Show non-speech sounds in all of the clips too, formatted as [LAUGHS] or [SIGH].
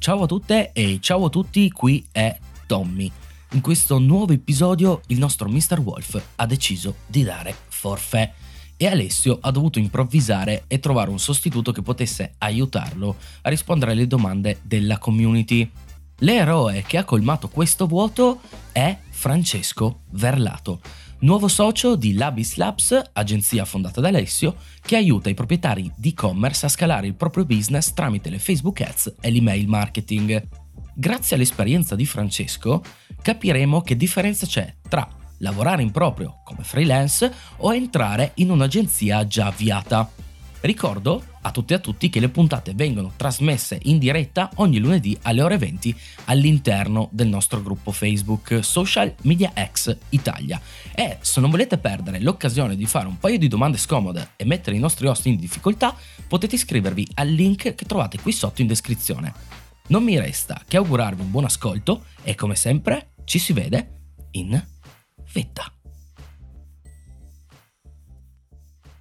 Ciao a tutte e ciao a tutti, qui è Tommy. In questo nuovo episodio il nostro Mr. Wolf ha deciso di dare forfè e Alessio ha dovuto improvvisare e trovare un sostituto che potesse aiutarlo a rispondere alle domande della community. L'eroe che ha colmato questo vuoto è Francesco Verlato, nuovo socio di Labis Labs, agenzia fondata da Alessio, che aiuta i proprietari di e-commerce a scalare il proprio business tramite le Facebook Ads e l'email marketing. Grazie all'esperienza di Francesco capiremo che differenza c'è tra lavorare in proprio come freelance o entrare in un'agenzia già avviata. Ricordo a tutte e a tutti che le puntate vengono trasmesse in diretta ogni lunedì alle ore 20 all'interno del nostro gruppo Facebook Social Media X Italia. E se non volete perdere l'occasione di fare un paio di domande scomode e mettere i nostri host in difficoltà, potete iscrivervi al link che trovate qui sotto in descrizione. Non mi resta che augurarvi un buon ascolto e come sempre ci si vede in vetta.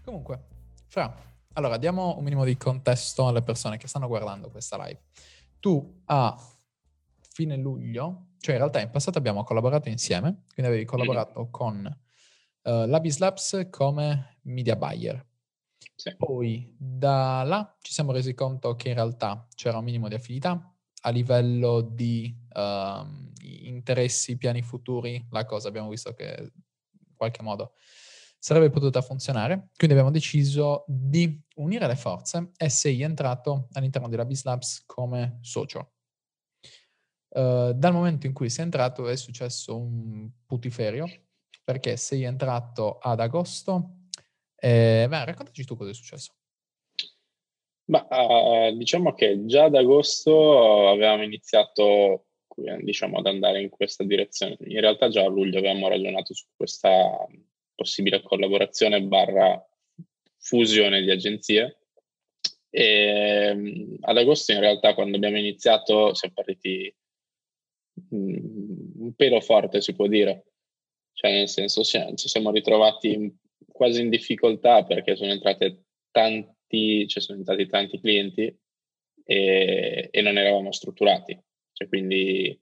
Comunque, Fra, allora, diamo un minimo di contesto alle persone che stanno guardando questa live. Tu a fine luglio, cioè in realtà in passato abbiamo collaborato insieme, quindi avevi collaborato con uh, Labis Labs come media buyer. Sì. Poi da là ci siamo resi conto che in realtà c'era un minimo di affinità a livello di uh, interessi, piani futuri, la cosa abbiamo visto che in qualche modo sarebbe potuta funzionare. Quindi abbiamo deciso di unire le forze e sei entrato all'interno della Labs come socio. Uh, dal momento in cui sei entrato è successo un putiferio perché sei entrato ad agosto. E, beh, raccontaci tu cosa è successo. Ma, uh, diciamo che già ad agosto avevamo iniziato diciamo, ad andare in questa direzione. In realtà già a luglio avevamo ragionato su questa possibile collaborazione barra fusione di agenzie. E mm, ad agosto in realtà quando abbiamo iniziato siamo partiti mm, un pelo forte si può dire, cioè nel senso ci siamo ritrovati quasi in difficoltà perché sono entrate tanti, cioè sono entrati tanti clienti e, e non eravamo strutturati. Cioè, quindi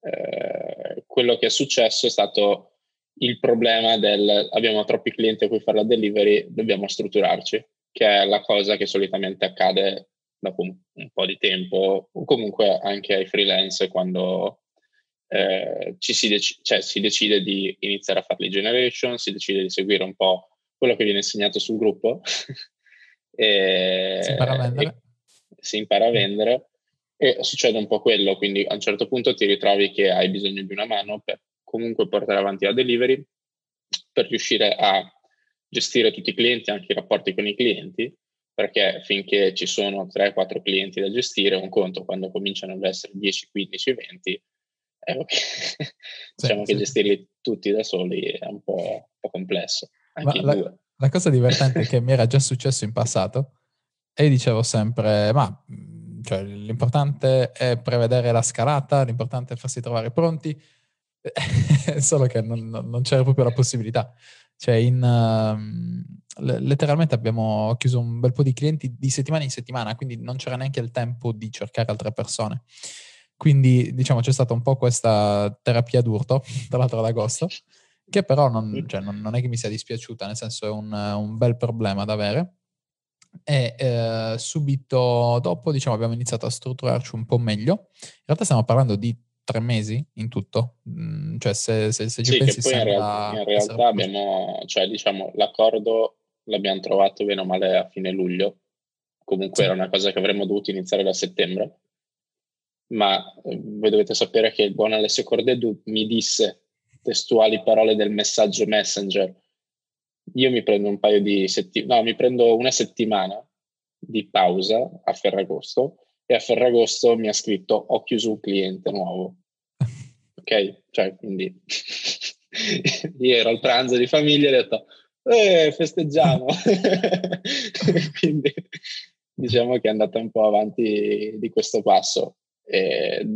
eh, quello che è successo è stato il problema del abbiamo troppi clienti a cui fare la delivery, dobbiamo strutturarci, che è la cosa che solitamente accade dopo un, un po' di tempo, o comunque anche ai freelance quando eh, ci si, dec- cioè, si, decide di iniziare a fare lead generation, si decide di seguire un po' quello che viene insegnato sul gruppo. [LAUGHS] e, si impara a vendere. Si impara a vendere e succede un po' quello, quindi a un certo punto ti ritrovi che hai bisogno di una mano per comunque portare avanti la delivery per riuscire a gestire tutti i clienti, anche i rapporti con i clienti, perché finché ci sono 3-4 clienti da gestire, un conto quando cominciano ad essere 10, 15, 20, eh, okay. [LAUGHS] diciamo sì, che sì. gestirli tutti da soli è un po', un po complesso. La, la, cosa divertente è che mi era già [LAUGHS] successo in passato e dicevo sempre, ma cioè, l'importante è prevedere la scalata, l'importante è farsi trovare pronti, [LAUGHS] solo che non, non, c'era proprio la possibilità. Cioè, in, uh, letteralmente abbiamo chiuso un bel po' di clienti di settimana in settimana, quindi non c'era neanche il tempo di cercare altre persone. Quindi, diciamo, c'è stata un po' questa terapia d'urto, [LAUGHS] tra l'altro ad agosto, che però non, cioè, non, non, è che mi sia dispiaciuta, nel senso è un, un bel problema da avere. E eh, subito dopo, diciamo, abbiamo iniziato a strutturarci un po' meglio. In realtà stiamo parlando di tre mesi in tutto? Mm, cioè se, se, se ci sì, pensi poi in realtà, in realtà abbiamo, cioè diciamo, l'accordo l'abbiamo trovato bene o male a fine luglio, comunque sì. era una cosa che avremmo dovuto iniziare da settembre, ma eh, voi dovete sapere che il buon Alessio Cordedu mi disse testuali parole del messaggio Messenger, io mi prendo un paio di settimane, no, mi prendo una settimana di pausa a Ferragosto e a Ferragosto mi ha scritto ho chiuso un cliente nuovo. [LAUGHS] Ok? Cioè, quindi [LAUGHS] io ero al pranzo di famiglia e ho detto eh, festeggiamo. [LAUGHS] quindi diciamo che è andata un po' avanti di questo passo. E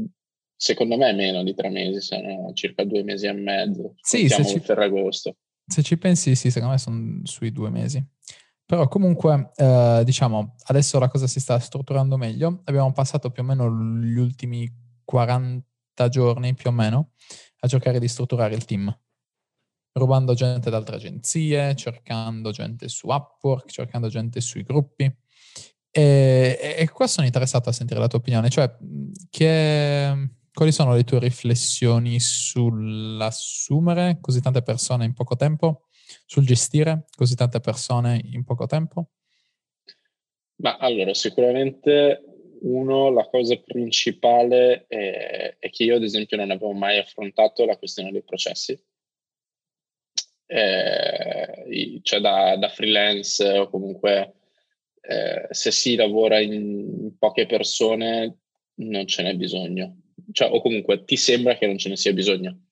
secondo me meno di tre mesi, sono circa due mesi e mezzo. Sì, se ci, Ferragosto. Se ci pensi, sì, secondo me sono sui due mesi. Però comunque, eh, diciamo, adesso la cosa si sta strutturando meglio. Abbiamo passato più o meno gli ultimi 40 giorni, più o meno, a cercare di strutturare il team. Rubando gente da altre agenzie, cercando gente su Upwork, cercando gente sui gruppi. E, e qua sono interessato a sentire la tua opinione, cioè che, quali sono le tue riflessioni sull'assumere così tante persone in poco tempo? Sul gestire così tante persone in poco tempo? Ma allora, sicuramente uno, la cosa principale è, è, che io ad esempio non avevo mai affrontato la questione dei processi. Eh, cioè da, da, freelance o comunque eh, se si lavora in poche persone non ce n'è bisogno. Cioè, o comunque ti sembra che non ce ne sia bisogno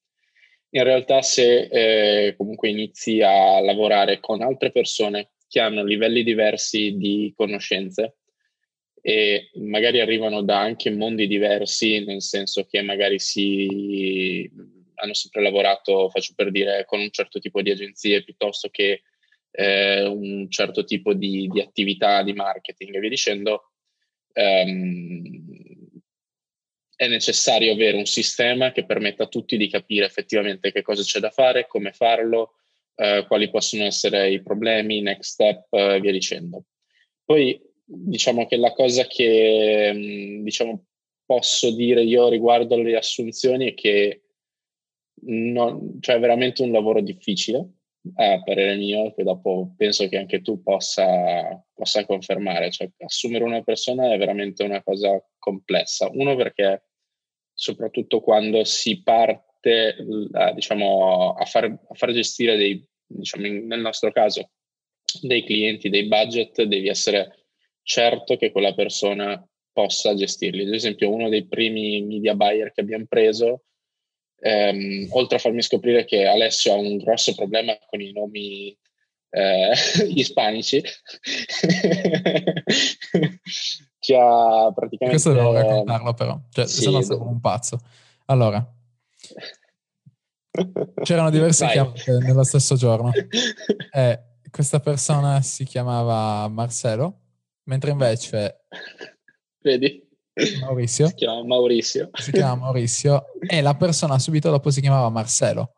in realtà se eh, comunque inizi a lavorare con altre persone che hanno livelli diversi di conoscenze e magari arrivano da anche mondi diversi, nel senso che magari si hanno sempre lavorato, faccio per dire, con un certo tipo di agenzie piuttosto che eh, un certo tipo di, di, attività di marketing e via dicendo, ehm, è necessario avere un sistema che permetta a tutti di capire effettivamente che cosa c'è da fare, come farlo, eh, quali possono essere i problemi, next step e eh, via dicendo. Poi diciamo che la cosa che mm, diciamo, posso dire io riguardo alle assunzioni è che non, cioè è veramente un lavoro difficile, a parere mio, che dopo penso che anche tu possa, possa confermare. Cioè, assumere una persona è veramente una cosa complessa. Uno perché soprattutto quando si parte a, diciamo, a, far, a far gestire dei, diciamo, in, nel nostro caso, dei clienti, dei budget, devi essere certo che quella persona possa gestirli. Ad esempio, uno dei primi media buyer che abbiamo preso, ehm, oltre a farmi scoprire che Alessio ha un grosso problema con i nomi eh, [LAUGHS] ispanici, [LAUGHS] ci ha praticamente... Questo devo raccontarlo però, cioè, sì, se no sono un pazzo. Allora, [LAUGHS] c'erano diverse Vai. chiamate nello stesso giorno. [LAUGHS] E questa persona si chiamava Marcelo, mentre invece... Vedi? Maurizio. Si chiama Maurizio. Si chiama Maurizio e la persona subito dopo si chiamava Marcelo,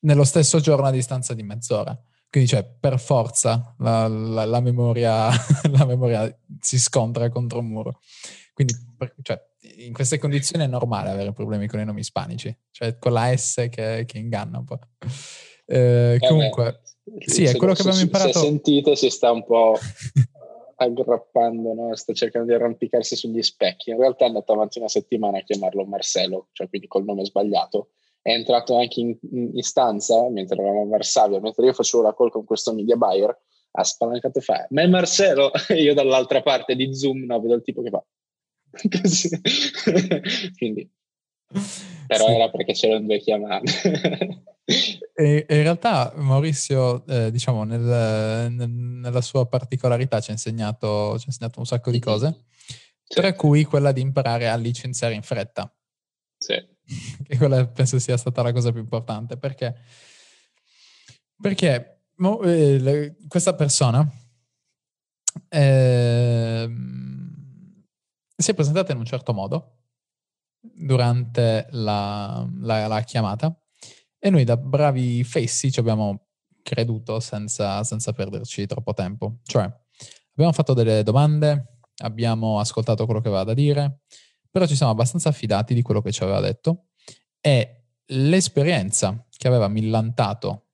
nello stesso giorno a distanza di mezz'ora. Quindi, cioè, per forza la, la, la, memoria, [LAUGHS] la memoria si scontra contro un muro. Quindi, per, cioè, in queste condizioni è normale avere problemi con i nomi ispanici, cioè con la S che, che inganna un po'. Eh, comunque, sì, è quello che abbiamo imparato. Se sentite, si sta un po' aggrappando, no? sta cercando di arrampicarsi sugli specchi. In realtà è andato avanti una settimana a chiamarlo Marcelo, cioè quindi col nome sbagliato è entrato anche in, in stanza mentre eravamo a Varsavia, mentre io facevo la call con questo media buyer, ha spalancato e fa, ma è Marcello, e [LAUGHS] io dall'altra parte di Zoom no, vedo il tipo che fa [LAUGHS] così. [LAUGHS] Quindi, però sì. era perché c'erano due chiamate. in realtà Maurizio, eh, diciamo, nel, nel, nella sua particolarità ci ha insegnato, ci ha insegnato un sacco di cose, sì. tra cui quella di imparare a licenziare in fretta. Sì [LAUGHS] che quella penso sia stata la cosa più importante, perché, perché eh, le, questa persona eh, si è presentata in un certo modo durante la, la, la chiamata e noi da bravi fessi ci abbiamo creduto senza, senza perderci troppo tempo. Cioè, abbiamo fatto delle domande, abbiamo ascoltato quello che aveva da dire, però ci siamo abbastanza affidati di quello che ci aveva detto e l'esperienza che aveva millantato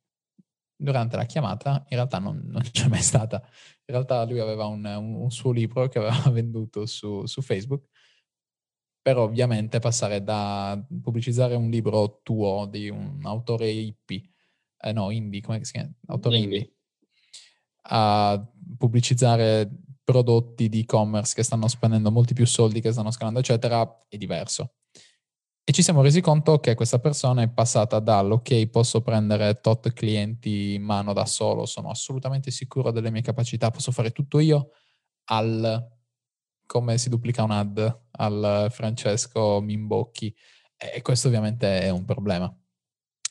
durante la chiamata in realtà non, non c'è mai stata. In realtà lui aveva un, un, un suo libro che aveva [LAUGHS] venduto su, su, Facebook, però ovviamente passare da pubblicizzare un libro tuo di un autore hippie, eh no, indie, come si chiama? Autore indie, indie a pubblicizzare prodotti di e-commerce che stanno spendendo molti più soldi, che stanno scalando, eccetera, è diverso. E ci siamo resi conto che questa persona è passata dall'ok, posso prendere tot clienti in mano da solo, sono assolutamente sicuro delle mie capacità, posso fare tutto io, al come si duplica un ad, al Francesco Mimbocchi. E questo ovviamente è un problema.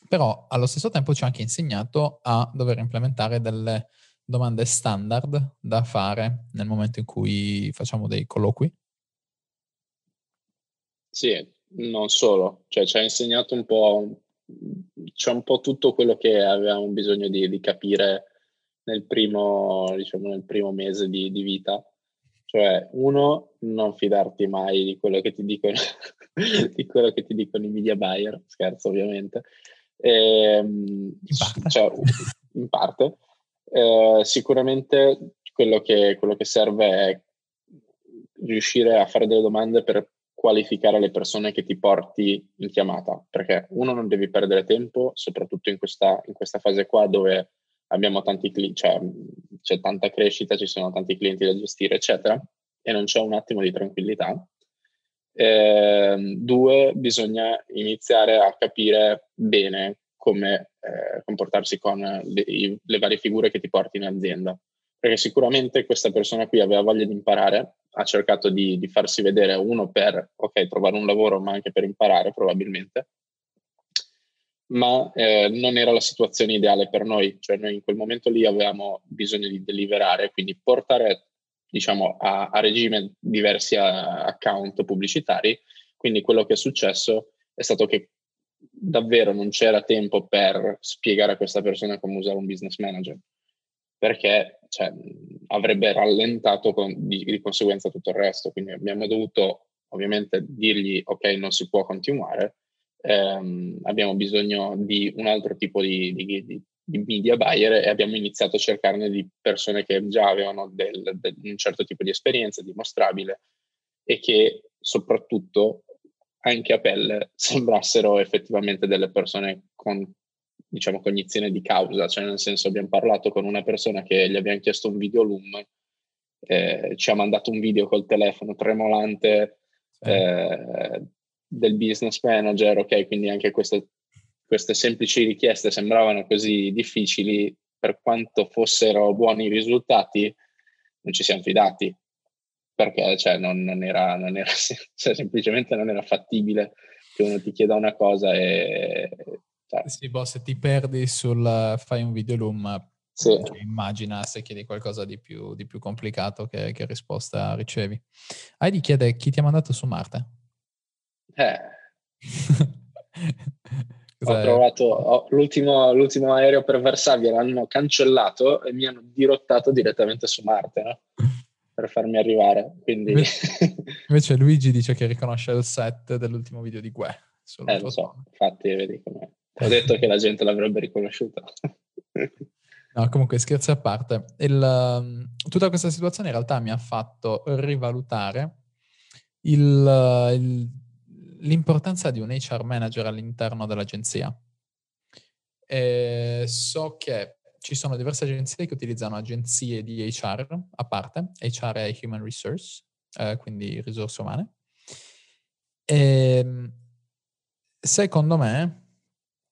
Però allo stesso tempo ci ha anche insegnato a dover implementare delle domande standard da fare nel momento in cui facciamo dei colloqui? Sì, non solo, cioè ci ha insegnato un po', c'è un po' tutto quello che avevamo bisogno di, di capire nel primo, diciamo, nel primo mese di, di, vita. Cioè, uno, non fidarti mai di quello che ti dicono, [LAUGHS] di quello che ti dicono i media buyer, scherzo ovviamente. E, ehm, in parte. Cioè, in parte. Eh, sicuramente quello che, quello che serve è riuscire a fare delle domande per qualificare le persone che ti porti in chiamata, perché uno non devi perdere tempo, soprattutto in questa, in questa fase qua dove abbiamo tanti clienti, cioè c'è tanta crescita, ci sono tanti clienti da gestire, eccetera, e non c'è un attimo di tranquillità. Eh, due, bisogna iniziare a capire bene come eh, comportarsi con le, le varie figure che ti porti in azienda. Perché sicuramente questa persona qui aveva voglia di imparare, ha cercato di, di, farsi vedere uno per, ok, trovare un lavoro, ma anche per imparare probabilmente, ma eh, non era la situazione ideale per noi, cioè noi in quel momento lì avevamo bisogno di deliberare, quindi portare diciamo a, a regime diversi a, account pubblicitari, quindi quello che è successo è stato che davvero non c'era tempo per spiegare a questa persona come usare un business manager perché cioè, avrebbe rallentato con, di, di, conseguenza tutto il resto. Quindi abbiamo dovuto ovviamente dirgli ok, non si può continuare, ehm, abbiamo bisogno di un altro tipo di, di, di, media buyer e abbiamo iniziato a cercarne di persone che già avevano del, del, un certo tipo di esperienza dimostrabile e che soprattutto anche a pelle sembrassero effettivamente delle persone con diciamo, cognizione di causa, cioè nel senso abbiamo parlato con una persona che gli abbiamo chiesto un video loom, eh, ci ha mandato un video col telefono tremolante eh, del business manager, ok, quindi anche queste, queste semplici richieste sembravano così difficili, per quanto fossero buoni i risultati, non ci siamo fidati perché cioè, non, non, era, non era [LAUGHS] cioè, semplicemente non era fattibile che uno ti chieda una cosa e cioè. Sì, boh, se ti perdi sul fai un video loom, sì. Cioè, immagina se chiedi qualcosa di più, di più complicato che, che, risposta ricevi. Heidi chiede chi ti ha mandato su Marte? Eh. [LAUGHS] ho trovato ho, l'ultimo, l'ultimo, aereo per Varsavia, l'hanno cancellato e mi hanno dirottato direttamente su Marte, no? [LAUGHS] per farmi arrivare. Quindi... Invece, [LAUGHS] invece, Luigi dice che riconosce il set dell'ultimo video di Gue. Eh, lo so, infatti vedi com'è. Ho detto che la gente l'avrebbe riconosciuta. [LAUGHS] No, comunque scherzi a parte, il, um, tutta questa situazione in realtà mi ha fatto rivalutare il, il, l'importanza di un HR manager all'interno dell'agenzia. E so che ci sono diverse agenzie che utilizzano agenzie di HR a parte, HR è Human Resource, eh, quindi risorse umane. E secondo me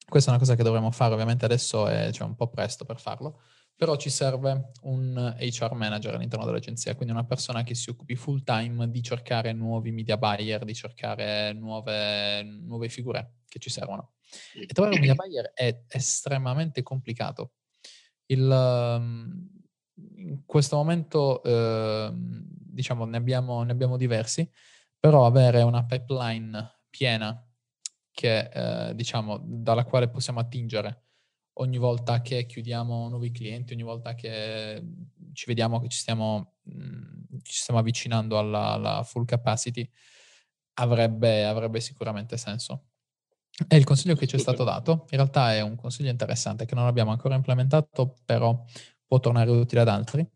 questa è una cosa che dovremmo fare, ovviamente adesso è cioè, un po' presto per farlo, però ci serve un HR manager all'interno dell'agenzia, quindi una persona che si occupi full time di cercare nuovi media buyer, di cercare nuove, nuove figure che ci servono. E trovare un media buyer è estremamente complicato. Il, ehm, in questo momento, eh, diciamo, ne abbiamo, ne abbiamo diversi, però avere una pipeline piena che, eh, diciamo, dalla quale possiamo attingere ogni volta che chiudiamo nuovi clienti, ogni volta che ci vediamo che ci stiamo, mh, mm, ci stiamo avvicinando alla, alla full capacity, avrebbe, avrebbe sicuramente senso. E il consiglio che ci è stato dato, in realtà è un consiglio interessante che non abbiamo ancora implementato, però può tornare utile ad altri,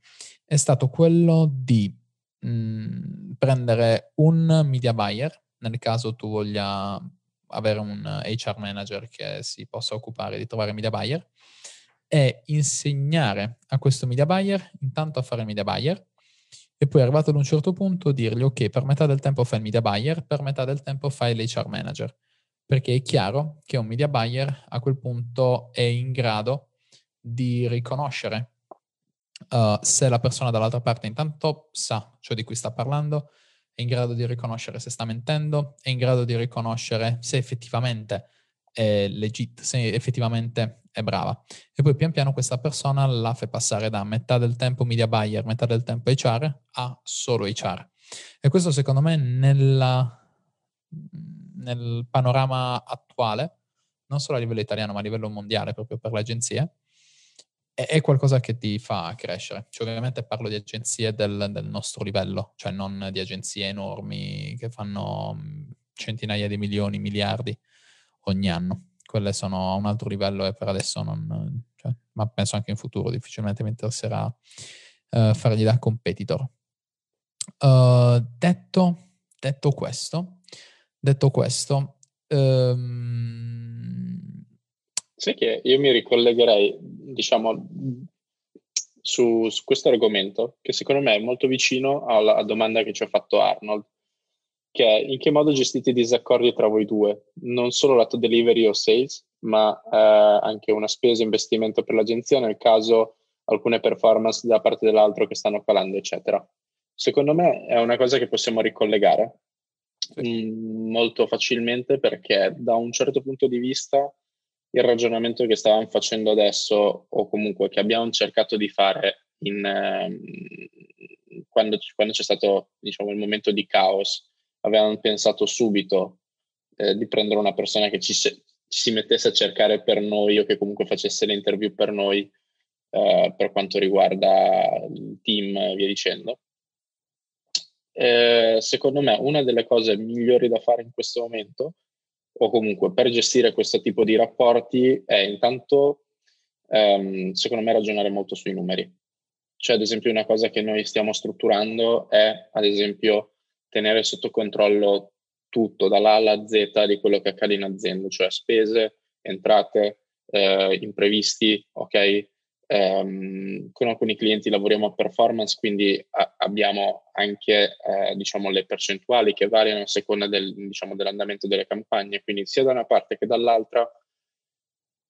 è stato quello di mh, mm, prendere un media buyer, nel caso tu voglia avere un HR manager che si possa occupare di trovare media buyer e insegnare a questo media buyer intanto a fare il media buyer e poi arrivato ad un certo punto dirgli ok per metà del tempo fai il media buyer per metà del tempo fai l'HR manager perché è chiaro che un media buyer a quel punto è in grado di riconoscere uh, se la persona dall'altra parte intanto sa ciò di cui sta parlando è in grado di riconoscere se sta mentendo, è in grado di riconoscere se effettivamente è legit, se effettivamente è brava. E poi pian piano questa persona la fa passare da metà del tempo media buyer, metà del tempo HR a solo HR. E questo secondo me nella, nel panorama attuale, non solo a livello italiano ma a livello mondiale proprio per le agenzie, è, qualcosa che ti fa crescere. Cioè, ovviamente parlo di agenzie del, del, nostro livello, cioè non di agenzie enormi che fanno centinaia di milioni, miliardi ogni anno. Quelle sono a un altro livello e per adesso non... Cioè, ma penso anche in futuro difficilmente mi interesserà uh, fargli da competitor. Uh, detto, detto, questo, detto questo, um... sai che io mi ricollegherei, diciamo, su, su, questo argomento, che secondo me è molto vicino alla domanda che ci ha fatto Arnold, che è in che modo gestite i disaccordi tra voi due, non solo lato delivery o sales, ma eh, anche una spesa, investimento per l'agenzia nel caso alcune performance da parte dell'altro che stanno calando, eccetera. Secondo me è una cosa che possiamo ricollegare molto facilmente perché da un certo punto di vista il ragionamento che stavamo facendo adesso o comunque che abbiamo cercato di fare in, eh, quando, quando, c'è stato diciamo, il momento di caos avevano pensato subito eh, di prendere una persona che ci, ci, si mettesse a cercare per noi o che comunque facesse le interview per noi eh, per quanto riguarda il team e via dicendo. Eh, secondo me una delle cose migliori da fare in questo momento o comunque per gestire questo tipo di rapporti è intanto ehm, secondo me ragionare molto sui numeri. Cioè ad esempio una cosa che noi stiamo strutturando è ad esempio tenere sotto controllo tutto, dall'A alla Z di quello che accade in azienda, cioè spese, entrate, eh, imprevisti, ok? Um, con alcuni clienti lavoriamo a performance, quindi a- abbiamo anche eh, diciamo, le percentuali che variano a seconda del, diciamo, dell'andamento delle campagne, quindi sia da una parte che dall'altra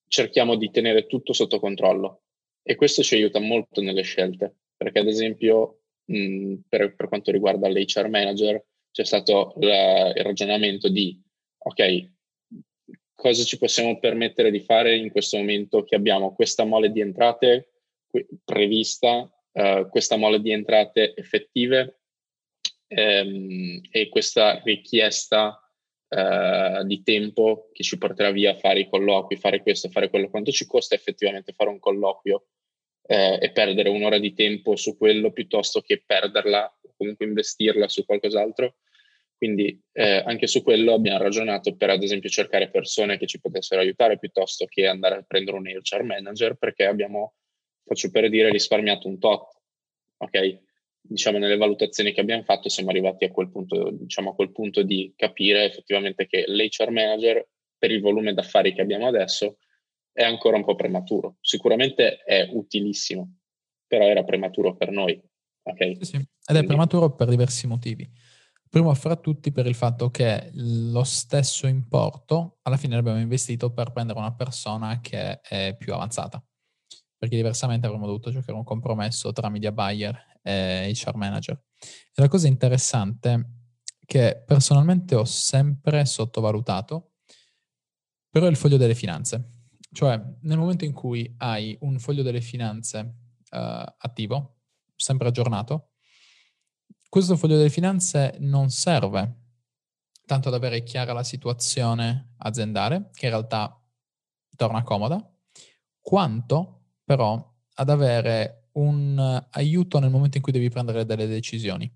cerchiamo di tenere tutto sotto controllo. E questo ci aiuta molto nelle scelte, perché ad esempio mh, per, per, quanto riguarda l'HR manager c'è stato la, il ragionamento di ok, cosa ci possiamo permettere di fare in questo momento che abbiamo questa mole di entrate prevista, uh, questa mole di entrate effettive ehm, e questa richiesta uh, di tempo che ci porterà via a fare i colloqui, fare questo, fare quello, quanto ci costa effettivamente fare un colloquio eh, e perdere un'ora di tempo su quello piuttosto che perderla o comunque investirla su qualcos'altro. Quindi eh, anche su quello abbiamo ragionato per ad esempio cercare persone che ci potessero aiutare piuttosto che andare a prendere un HR manager perché abbiamo, faccio per dire, risparmiato un tot. Ok? Diciamo nelle valutazioni che abbiamo fatto siamo arrivati a quel punto, diciamo a quel punto di capire effettivamente che l'HR manager per il volume d'affari che abbiamo adesso è ancora un po' prematuro. Sicuramente è utilissimo, però era prematuro per noi. Okay? Sì, sì. Ed Quindi... è prematuro per diversi motivi. Primo fra tutti per il fatto che lo stesso importo alla fine l'abbiamo investito per prendere una persona che è più avanzata, perché diversamente avremmo dovuto giocare un compromesso tra media buyer e HR manager. E la cosa interessante che personalmente ho sempre sottovalutato, però è il foglio delle finanze. Cioè, nel momento in cui hai un foglio delle finanze uh, attivo, sempre aggiornato, questo foglio delle finanze non serve tanto ad avere chiara la situazione aziendale, che in realtà torna comoda, quanto però ad avere un aiuto nel momento in cui devi prendere delle decisioni.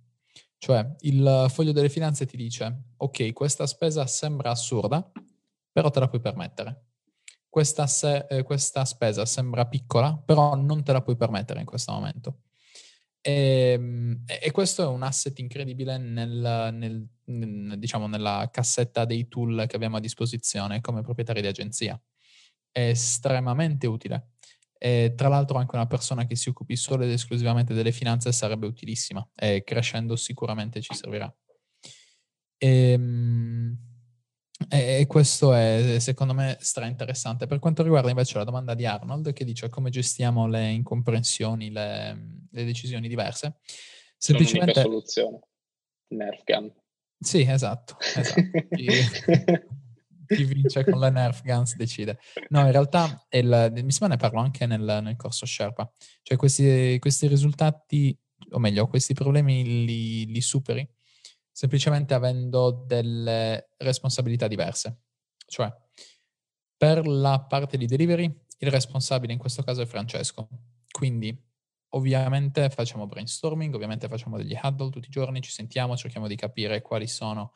Cioè, il foglio delle finanze ti dice, ok, questa spesa sembra assurda, però te la puoi permettere questa, se, eh, questa spesa sembra piccola, però non te la puoi permettere in questo momento. Ehm, e, e questo è un asset incredibile nel, nel, nel, diciamo, nella cassetta dei tool che abbiamo a disposizione come proprietari di agenzia. È estremamente utile. E tra l'altro anche una persona che si occupi solo ed esclusivamente delle finanze sarebbe utilissima e crescendo sicuramente ci servirà. Ehm, e questo è secondo me stra interessante. Per quanto riguarda invece la domanda di Arnold, che dice come gestiamo le incomprensioni, le, le decisioni diverse, semplicemente... Sono soluzione. Nerf gun. Sì, esatto. esatto. chi [LAUGHS] vince con le Nerf Guns decide. No, in realtà, il, mi sembra ne parlo anche nel, nel corso Sherpa, cioè questi, questi, risultati, o meglio, questi problemi li, li superi semplicemente avendo delle responsabilità diverse. Cioè, per la parte di delivery, il responsabile in questo caso è Francesco. Quindi, ovviamente facciamo brainstorming, ovviamente facciamo degli huddle tutti i giorni, ci sentiamo, cerchiamo di capire quali sono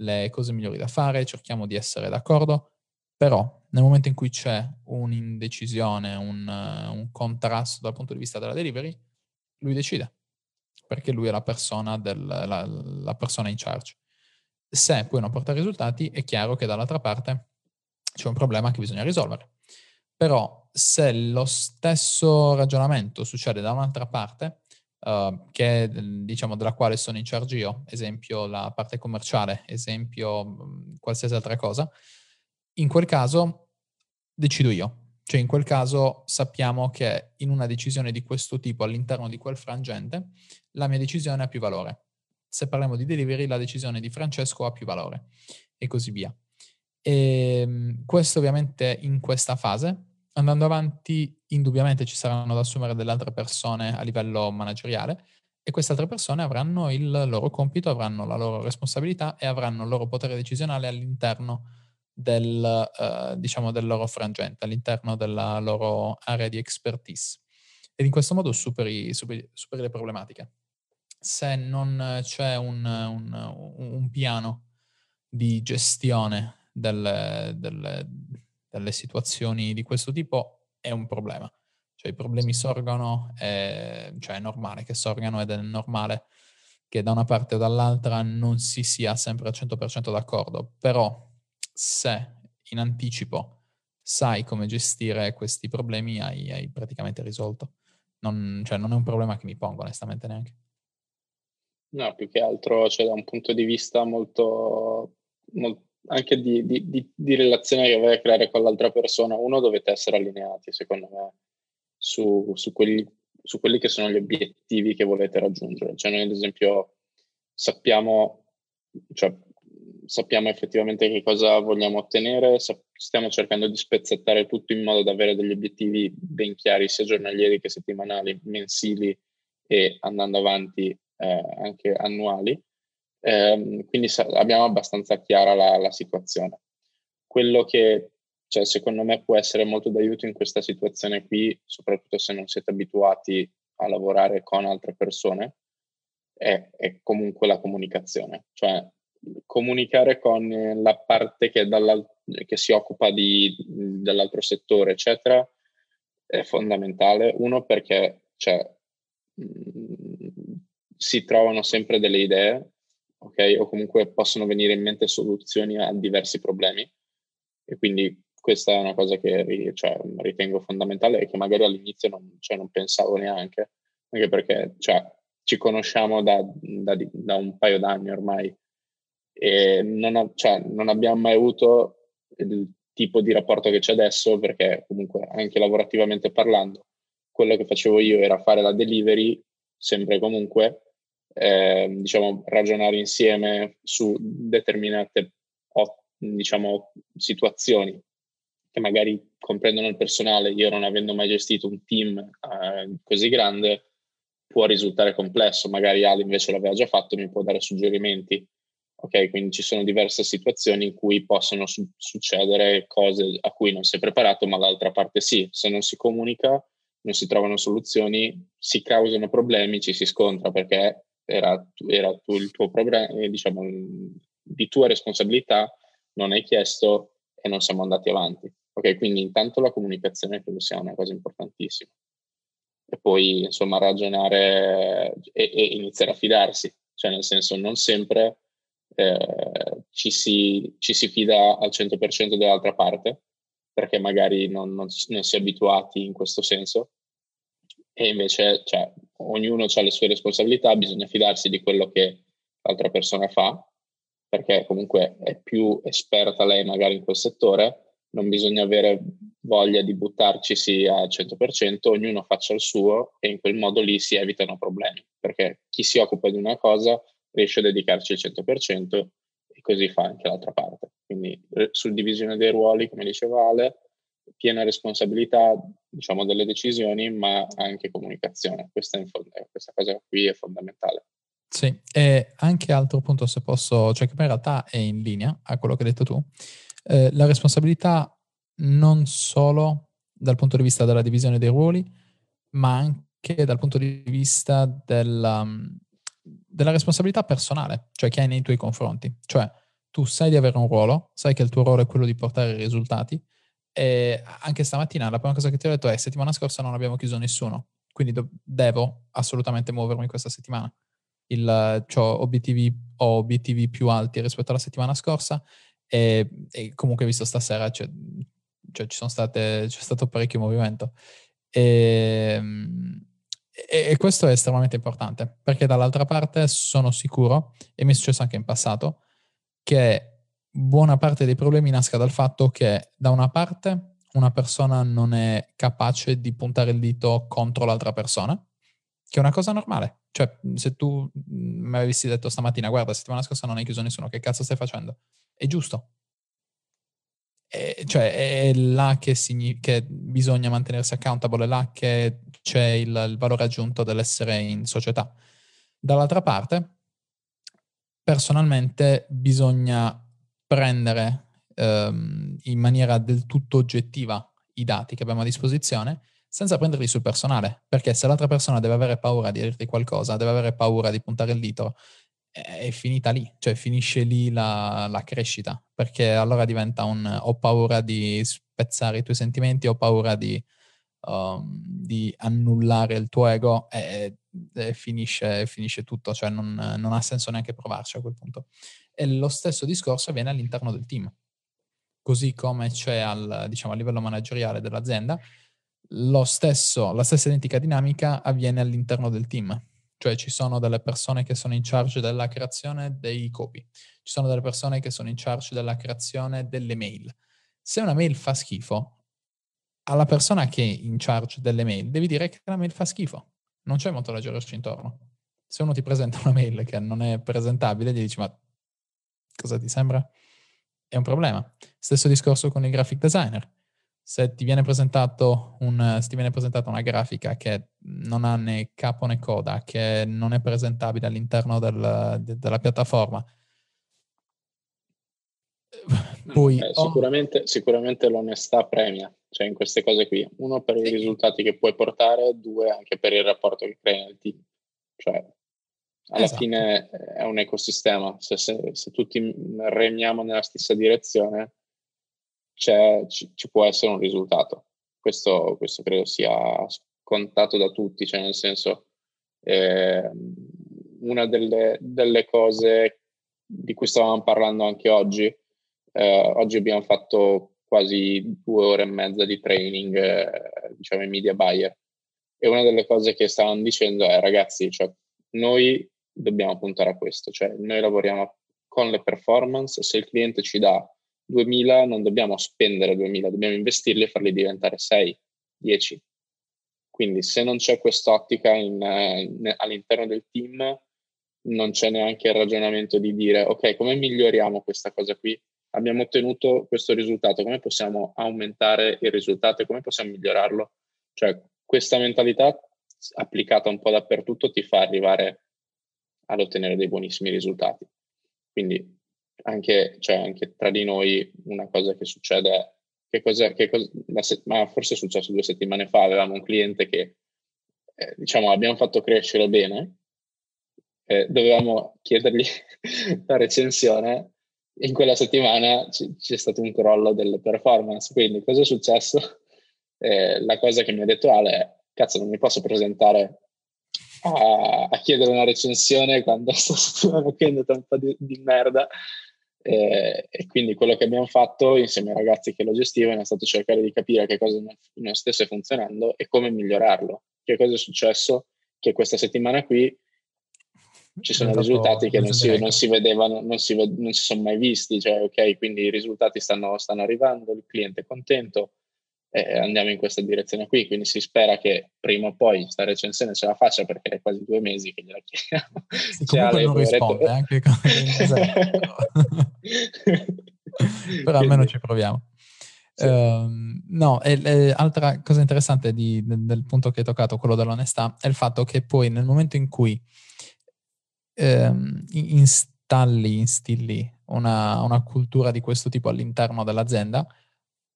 le cose migliori da fare, cerchiamo di essere d'accordo, però nel momento in cui c'è un'indecisione, un, un contrasto dal punto di vista della delivery, lui decide, perché lui è la persona, del, la, la persona in charge. Se poi non porta risultati, è chiaro che dall'altra parte c'è un problema che bisogna risolvere. Però se lo stesso ragionamento succede da un'altra parte, uh, che diciamo della quale sono in charge io, esempio la parte commerciale, esempio mhmm, qualsiasi altra cosa, in quel caso decido io. Cioè in quel caso sappiamo che in una decisione di questo tipo all'interno di quel frangente la mia decisione ha più valore. Se parliamo di delivery la decisione di Francesco ha più valore e così via. E ehm, questo ovviamente in questa fase andando avanti, indubbiamente ci saranno da assumere delle altre persone a livello manageriale e queste altre persone avranno il loro compito, avranno la loro responsabilità e avranno il loro potere decisionale all'interno del, uh, diciamo del loro frangente, all'interno della loro area di expertise. Ed in questo modo superi, superi, superi le problematiche. Se non c'è un, un, un piano di gestione delle, delle delle situazioni di questo tipo è un problema. Cioè i problemi sorgono, è, cioè è normale che sorgano ed è normale che da una parte o dall'altra non si sia sempre al 100% d'accordo, però se in anticipo sai come gestire questi problemi hai, hai praticamente risolto. Non, cioè non è un problema che mi pongo onestamente neanche. No, più che altro, cioè da un punto di vista molto, molto anche di, di, di, di, relazione che vai creare con l'altra persona, uno dovete essere allineati, secondo me, su, su, quelli, su quelli che sono gli obiettivi che volete raggiungere. Cioè noi, ad esempio, sappiamo, cioè, sappiamo effettivamente che cosa vogliamo ottenere, stiamo cercando di spezzettare tutto in modo da avere degli obiettivi ben chiari, sia giornalieri che settimanali, mensili e andando avanti eh, anche annuali eh, quindi sa- abbiamo abbastanza chiara la, la, situazione. Quello che cioè, secondo me può essere molto d'aiuto in questa situazione qui, soprattutto se non siete abituati a lavorare con altre persone, è, è comunque la comunicazione. Cioè, comunicare con la parte che, che si occupa di, dell'altro settore, eccetera, è fondamentale. Uno perché cioè, mh, si trovano sempre delle idee ok? O comunque possono venire in mente soluzioni a diversi problemi. E quindi questa è una cosa che cioè, ritengo fondamentale e che magari all'inizio non, cioè, non pensavo neanche, anche perché cioè, ci conosciamo da, da, da, un paio d'anni ormai e non, ho, cioè, non abbiamo mai avuto il tipo di rapporto che c'è adesso perché comunque anche lavorativamente parlando quello che facevo io era fare la delivery sempre comunque eh, diciamo, ragionare insieme su determinate diciamo, situazioni che magari comprendono il personale, io non avendo mai gestito un team eh, così grande, può risultare complesso. Magari Ali invece l'aveva già fatto, mi può dare suggerimenti. Ok, quindi ci sono diverse situazioni in cui possono su- succedere cose a cui non sei preparato, ma dall'altra parte sì. Se non si comunica, non si trovano soluzioni, si causano problemi, ci si scontra perché era, era tu, il tuo problema, eh, diciamo, di tua responsabilità, non hai chiesto e non siamo andati avanti. Ok, quindi intanto la comunicazione credo sia una cosa importantissima. E poi, insomma, ragionare e, e iniziare a fidarsi, cioè nel senso non sempre eh, ci, si, ci, si, fida al 100% dell'altra parte, perché magari non, non, non si è abituati in questo senso, e invece cioè, ognuno ha le sue responsabilità, bisogna fidarsi di quello che l'altra persona fa, perché comunque è più esperta lei magari in quel settore, non bisogna avere voglia di buttarci al 100%, ognuno faccia il suo e in quel modo lì si evitano problemi, perché chi si occupa di una cosa riesce a dedicarci il 100% e così fa anche l'altra parte. Quindi suddivisione dei ruoli, come diceva Ale, piena responsabilità diciamo, delle decisioni, ma anche comunicazione. Questa, questa cosa qui è fondamentale. Sì, e anche altro punto, se posso, cioè che in realtà è in linea a quello che hai detto tu, eh, la responsabilità non solo dal punto di vista della divisione dei ruoli, ma anche dal punto di vista della, della responsabilità personale, cioè che hai nei tuoi confronti. Cioè, tu sai di avere un ruolo, sai che il tuo ruolo è quello di portare i risultati, e anche stamattina la prima cosa che ti ho detto è settimana scorsa non abbiamo chiuso nessuno, quindi do- devo assolutamente muovermi questa settimana. Il, ho, obiettivi, ho obiettivi più alti rispetto alla settimana scorsa e, e comunque visto stasera cioè, cioè ci sono state, c'è stato parecchio movimento. E, e, questo è estremamente importante perché dall'altra parte sono sicuro, e mi è successo anche in passato, che buona parte dei problemi nasca dal fatto che da una parte una persona non è capace di puntare il dito contro l'altra persona, che è una cosa normale. Cioè, se tu mi avessi detto stamattina, guarda, settimana scorsa non hai chiuso nessuno, che cazzo stai facendo? È giusto. È, cioè, è là che, signi- che, bisogna mantenersi accountable, è là che c'è il, il valore aggiunto dell'essere in società. Dall'altra parte, personalmente, bisogna prendere ehm, in maniera del tutto oggettiva i dati che abbiamo a disposizione senza prenderli sul personale, perché se l'altra persona deve avere paura di dirti qualcosa, deve avere paura di puntare il dito, è finita lì, cioè finisce lì la, la, crescita, perché allora diventa un ho paura di spezzare i tuoi sentimenti, ho paura di, um, di annullare il tuo ego e, e finisce, finisce, tutto, cioè non, non, ha senso neanche provarci a quel punto. E lo stesso discorso avviene all'interno del team, così come c'è al, diciamo, a livello manageriale dell'azienda, stesso, la stessa identica dinamica avviene all'interno del team cioè ci sono delle persone che sono in charge della creazione dei copy, ci sono delle persone che sono in charge della creazione delle mail. Se una mail fa schifo, alla persona che è in charge delle mail devi dire che la mail fa schifo. Non c'è molto da girarci intorno. Se uno ti presenta una mail che non è presentabile, gli dici ma cosa ti sembra? È un problema. Stesso discorso con il graphic designer se ti viene, presentato un, se ti viene presentata una grafica che non ha né capo né coda, che non è presentabile all'interno del, de, della piattaforma, poi, eh, sicuramente, oh. sicuramente, l'onestà premia, cioè in queste cose qui. Uno per i risultati che puoi portare, due anche per il rapporto che crei nel team. Cioè, alla esatto. fine è un ecosistema, se, se, se tutti remiamo nella stessa direzione, ci, ci, può essere un risultato. Questo, questo, credo sia scontato da tutti, cioè nel senso eh, una delle, delle, cose di cui stavamo parlando anche oggi, eh, oggi abbiamo fatto quasi due ore e mezza di training, eh, diciamo, in media buyer. E una delle cose che stavano dicendo è, ragazzi, cioè, noi dobbiamo puntare a questo, cioè noi lavoriamo con le performance, se il cliente ci dà 2000 non dobbiamo spendere 2000, dobbiamo investirli e farli diventare 6, 10. Quindi se non c'è quest'ottica in, in, all'interno del team, non c'è neanche il ragionamento di dire ok, come miglioriamo questa cosa qui? Abbiamo ottenuto questo risultato, come possiamo aumentare il risultato e come possiamo migliorarlo? Cioè, questa mentalità applicata un po' dappertutto ti fa arrivare ad ottenere dei buonissimi risultati. Quindi anche, cioè, anche tra di noi una cosa che succede, che cosa, che cosa, se, ma forse è successo due settimane fa, avevamo un cliente che eh, diciamo abbiamo fatto crescere bene, eh, dovevamo chiedergli [LAUGHS] la recensione, in quella settimana c- c'è stato un crollo delle performance, quindi cosa è successo? Eh, la cosa che mi ha detto Ale è, cazzo non mi posso presentare a, a, chiedere una recensione quando [LAUGHS] sto settimana qui è andata un po' di, di merda eh, e quindi quello che abbiamo fatto insieme ai ragazzi che lo gestivano è stato cercare di capire che cosa non stesse funzionando e come migliorarlo. Che cosa è successo? Che questa settimana qui ci sono risultati che non si, non si, vedevano, non si, non si sono mai visti, cioè ok, quindi i risultati stanno, stanno arrivando, il cliente è contento, eh, andiamo in questa direzione qui, quindi si spera che prima o poi questa recensione ce la faccia perché è quasi due mesi che gliela chiediamo. Sì, comunque non risponde anche con [LAUGHS] Però almeno ci proviamo. Sì. Uh, no, e, e, altra cosa interessante di, del, del, punto che hai toccato, quello dell'onestà, è il fatto che poi nel momento in cui um, installi, instilli una, una cultura di questo tipo all'interno dell'azienda,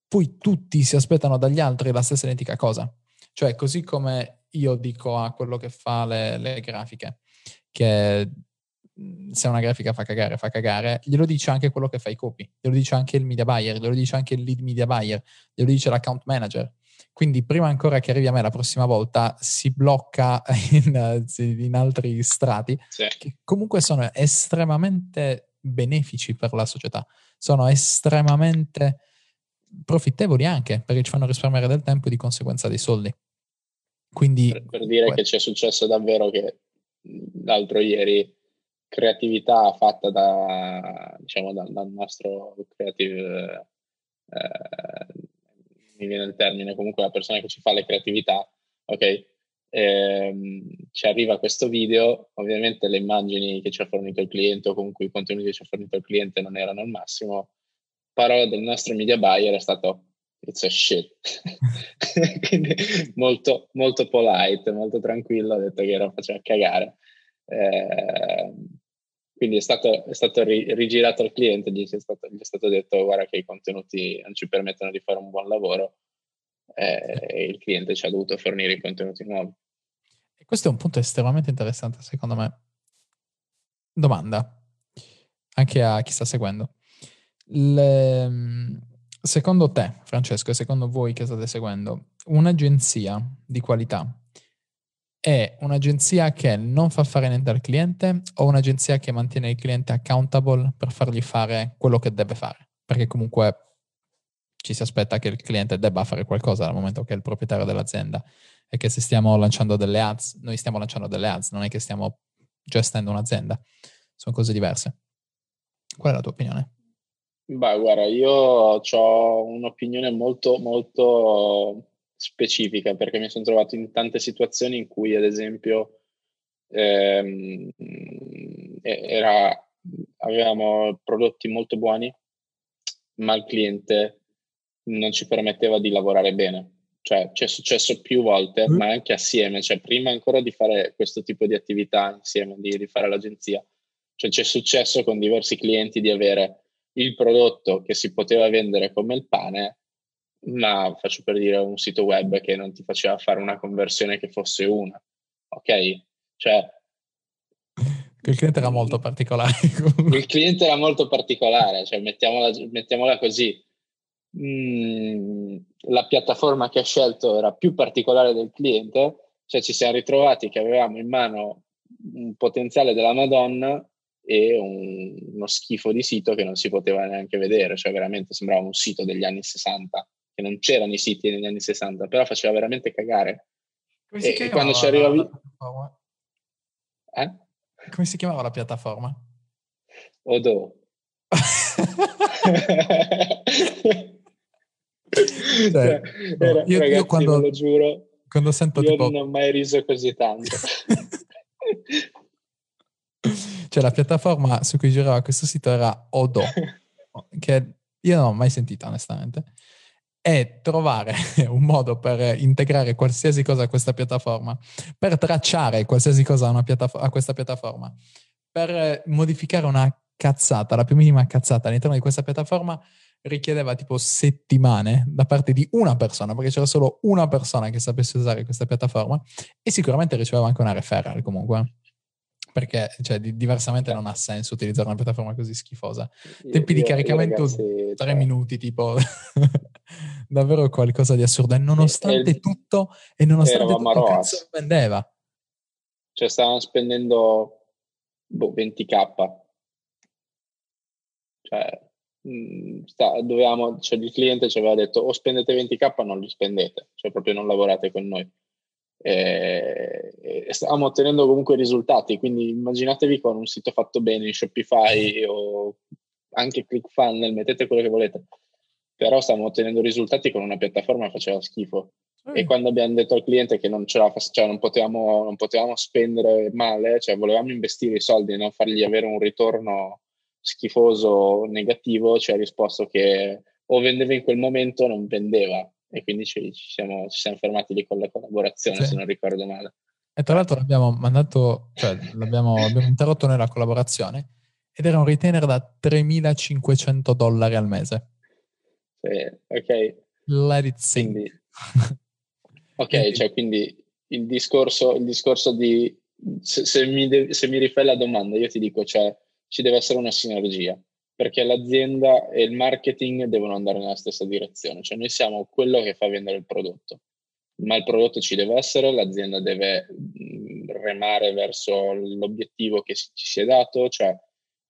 poi tutti si aspettano dagli altri la stessa identica cosa. Cioè, così come io dico a quello che fa le, le grafiche, che mhmm, se una grafica fa cagare, fa cagare, glielo dice anche quello che fa i copy, glielo dice anche il media buyer, glielo dice anche il lead media buyer, glielo dice l'account manager. Quindi prima ancora che arrivi a me la prossima volta si blocca [LAUGHS] in, in altri strati sì. che comunque sono estremamente benefici per la società, sono estremamente profittevoli anche perché ci fanno risparmiare del tempo e di conseguenza dei soldi. Quindi, per, per dire que- che ci è successo davvero che l'altro ieri creatività fatta da, diciamo, dal, dal nostro creative, eh, mi viene il termine, comunque la persona che ci fa le creatività, ok? Ehm, ci arriva questo video, ovviamente le immagini che ci ha fornito il cliente o comunque i contenuti che ci ha fornito il cliente non erano al massimo, parola del nostro media buyer è stato it's a shit. [LAUGHS] Quindi molto, molto polite, molto tranquillo, ha detto che era faceva cagare. Eh, quindi è stato, è stato ri, rigirato al cliente, gli è, stato, gli è, stato, detto guarda che i contenuti non ci permettono di fare un buon lavoro eh, e il cliente ci ha dovuto fornire i contenuti nuovi. E questo è un punto estremamente interessante secondo me. Domanda, anche a chi sta seguendo. Le, secondo te, Francesco, e secondo voi che state seguendo, un'agenzia di qualità è un'agenzia che non fa fare niente al cliente o un'agenzia che mantiene il cliente accountable per fargli fare quello che deve fare? Perché comunque ci si aspetta che il cliente debba fare qualcosa dal momento che è il proprietario dell'azienda e che se stiamo lanciando delle ads, noi stiamo lanciando delle ads, non è che stiamo gestendo un'azienda, sono cose diverse. Qual è la tua opinione? Beh, guarda, io ho un'opinione molto, molto specifica perché mi sono trovato in tante situazioni in cui, ad esempio, ehm, era, avevamo prodotti molto buoni, ma il cliente non ci permetteva di lavorare bene. Cioè, ci è successo più volte, mm. ma anche assieme, cioè prima ancora di fare questo tipo di attività insieme, di, di fare l'agenzia. Cioè, ci è successo con diversi clienti di avere il prodotto che si poteva vendere come il pane, ma faccio per dire un sito web che non ti faceva fare una conversione che fosse una. Ok? Cioè... Il cliente era molto particolare. [LAUGHS] il cliente era molto particolare, cioè mettiamola, mettiamola così. Mm, la piattaforma che ha scelto era più particolare del cliente, cioè ci siamo ritrovati che avevamo in mano un potenziale della Madonna e un, uno schifo di sito che non si poteva neanche vedere, cioè veramente sembrava un sito degli anni 60, che non c'erano i siti negli anni 60, però faceva veramente cagare. Come si e, quando ci arrivavi... Eh? Come si chiamava la piattaforma? Odo. [LAUGHS] cioè, era, io, ragazzi, io quando, lo giuro, quando sento io tipo... non ho mai riso così tanto. [LAUGHS] Cioè la piattaforma su cui girava questo sito era Odo, [LAUGHS] che io non ho mai sentito onestamente, e trovare [LAUGHS] un modo per integrare qualsiasi cosa a questa piattaforma, per tracciare qualsiasi cosa a, piattafo- a questa piattaforma, per modificare una cazzata, la più minima cazzata all'interno di questa piattaforma richiedeva tipo settimane da parte di una persona, perché c'era solo una persona che sapesse usare questa piattaforma e sicuramente riceveva anche una referral comunque perché cioè, di, diversamente non ha senso utilizzare una piattaforma così schifosa. Tempi io, di caricamento ragazzi, tre cioè... minuti, tipo [LAUGHS] davvero qualcosa di assurdo. E nonostante e, tutto, e nonostante tutto, cazzo vendeva. Cioè, stavano spendendo boh, 20k. Cioè, mh, sta, dovevamo, cioè, il cliente ci aveva detto o spendete 20k o non li spendete, cioè proprio non lavorate con noi e, e stavamo ottenendo comunque risultati. Quindi immaginatevi con un sito fatto bene in Shopify o anche ClickFunnels, mettete quello che volete. Però stavamo ottenendo risultati con una piattaforma che faceva schifo. Mm. E quando abbiamo detto al cliente che non, ce la, cioè non, potevamo, non potevamo spendere male, cioè volevamo investire i soldi e non fargli avere un ritorno schifoso, negativo, ci ha risposto che o vendeva in quel momento o non vendeva e quindi ci, ci, siamo, ci siamo, fermati lì con la collaborazione, sì. se non ricordo male. E tra l'altro l'abbiamo mandato, cioè l'abbiamo, abbiamo interrotto noi la collaborazione ed era un retainer da 3.500 dollari al mese. Sì, ok. Let it sing. Quindi, [LAUGHS] ok, cioè quindi il discorso, il discorso di se, se, mi de, se mi rifai la domanda, io ti dico, cioè, ci deve essere una sinergia perché l'azienda e il marketing devono andare nella stessa direzione, cioè noi siamo quello che fa vendere il prodotto, ma il prodotto ci deve essere, l'azienda deve remare verso l'obiettivo che ci si è dato, cioè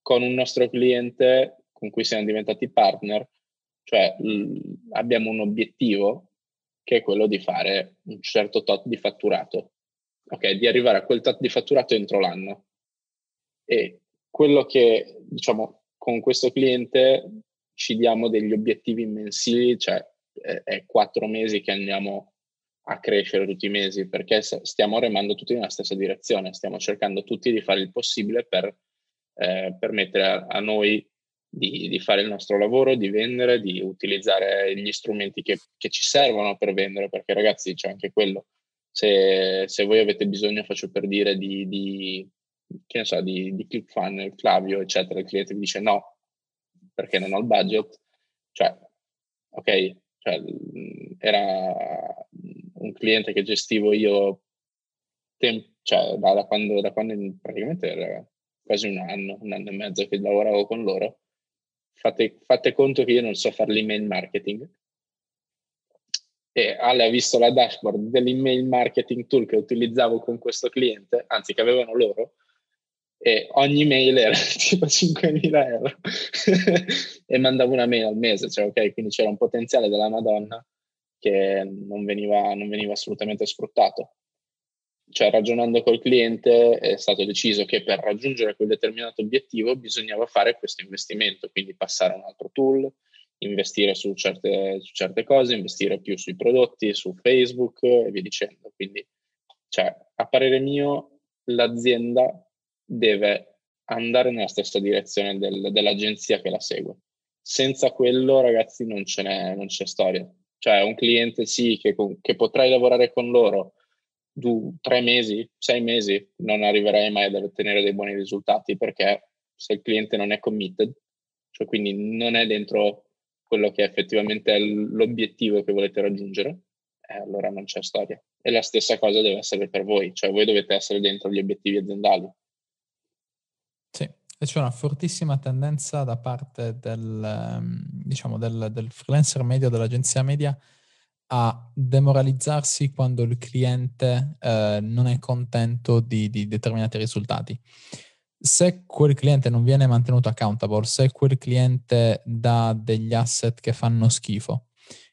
con un nostro cliente con cui siamo diventati partner, cioè abbiamo un obiettivo che è quello di fare un certo tot di fatturato, ok, di arrivare a quel tot di fatturato entro l'anno. E quello che, diciamo, con questo cliente ci diamo degli obiettivi mensili, cioè è quattro mesi che andiamo a crescere tutti i mesi perché stiamo remando tutti nella stessa direzione, stiamo cercando tutti di fare il possibile per eh, permettere a, a noi di, di, fare il nostro lavoro, di vendere, di utilizzare gli strumenti che, che ci servono per vendere, perché ragazzi c'è anche quello. Se, se voi avete bisogno, faccio per dire, di, di che ne so, di, di ClickFunnels, Flavio, eccetera, il cliente vi dice no, perché non ho il budget, cioè, ok, cioè, era un cliente che gestivo io tem- cioè, da, da, quando, da quando praticamente era quasi un anno, un anno e mezzo che lavoravo con loro. Fate, fate conto che io non so fare l'email marketing. E Ale ha visto la dashboard dell'email marketing tool che utilizzavo con questo cliente, anzi che avevano loro, e ogni mail era [LAUGHS] tipo 5.000 euro [LAUGHS] e mandavo una mail al mese, cioè ok, quindi c'era un potenziale della Madonna che non veniva, non veniva assolutamente sfruttato. Cioè ragionando col cliente è stato deciso che per raggiungere quel determinato obiettivo bisognava fare questo investimento, quindi passare a un altro tool, investire su certe, su certe cose, investire più sui prodotti, su Facebook e via dicendo. Quindi, cioè, a parere mio, l'azienda deve andare nella stessa direzione del, dell'agenzia che la segue. Senza quello, ragazzi, non, ce n'è, non c'è storia. Cioè, un cliente sì, che, che potrai lavorare con loro du, tre mesi, sei mesi, non arriverai mai ad ottenere dei buoni risultati perché se il cliente non è committed, cioè quindi non è dentro quello che effettivamente è l'obiettivo che volete raggiungere, eh, allora non c'è storia. E la stessa cosa deve essere per voi, cioè voi dovete essere dentro gli obiettivi aziendali. E c'è una fortissima tendenza da parte del, ehm, diciamo, del, del freelancer medio, dell'agenzia media, a demoralizzarsi quando il cliente eh, non è contento di, di, determinati risultati. Se quel cliente non viene mantenuto accountable, se quel cliente dà degli asset che fanno schifo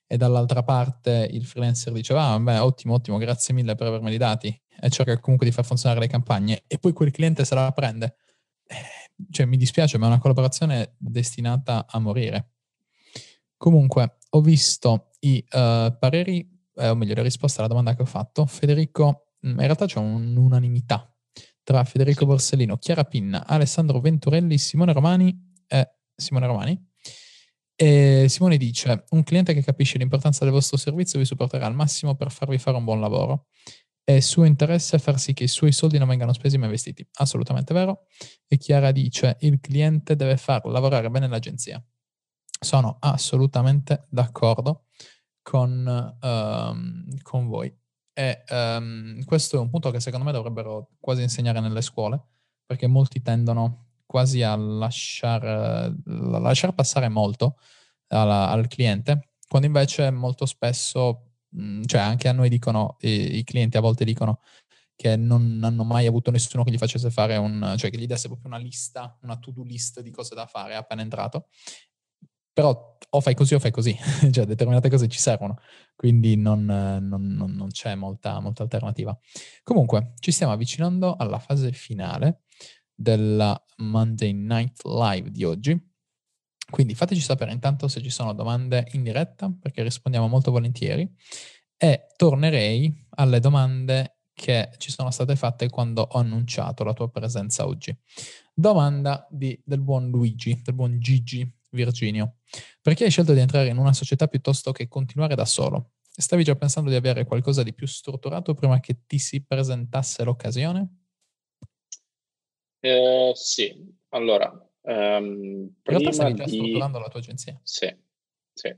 e dall'altra parte il freelancer dice ah, beh, ottimo, ottimo, grazie mille per avermi dati e cerca comunque di far funzionare le campagne e poi quel cliente se la prende cioè mi dispiace, ma è una collaborazione destinata a morire. Comunque, ho visto i uh, pareri, eh, o meglio, le risposte alla domanda che ho fatto. Federico, mm, in realtà c'è un'unanimità tra Federico Borsellino, Chiara Pinna, Alessandro Venturelli, Simone Romani e Simone Romani. E Simone dice: Un cliente che capisce l'importanza del vostro servizio vi supporterà al massimo per farvi fare un buon lavoro è suo interesse far sì che i suoi soldi non vengano spesi ma investiti. Assolutamente vero. E Chiara dice, il cliente deve far lavorare bene l'agenzia. Sono assolutamente d'accordo con, um, con voi. E um, questo è un punto che secondo me dovrebbero quasi insegnare nelle scuole, perché molti tendono quasi a lasciar, a lasciar passare molto alla, al cliente, quando invece molto spesso Mhmm, cioè anche a noi dicono, i, i clienti a volte dicono che non hanno mai avuto nessuno che gli facesse fare un, cioè che gli desse proprio una lista, una to-do list di cose da fare appena entrato. Però o fai così o fai così, [LAUGHS] cioè determinate cose ci servono, quindi non, non, non, non c'è molta, molta alternativa. Comunque, ci stiamo avvicinando alla fase finale della Monday Night Live di oggi. Quindi fateci sapere intanto se ci sono domande in diretta, perché rispondiamo molto volentieri, e tornerei alle domande che ci sono state fatte quando ho annunciato la tua presenza oggi. Domanda di, del buon Luigi, del buon Gigi Virginio. Perché hai scelto di entrare in una società piuttosto che continuare da solo? Stavi già pensando di avere qualcosa di più strutturato prima che ti si presentasse l'occasione? Eh, sì, allora, um, in realtà stavi già di... strutturando la tua agenzia. Sì, sì.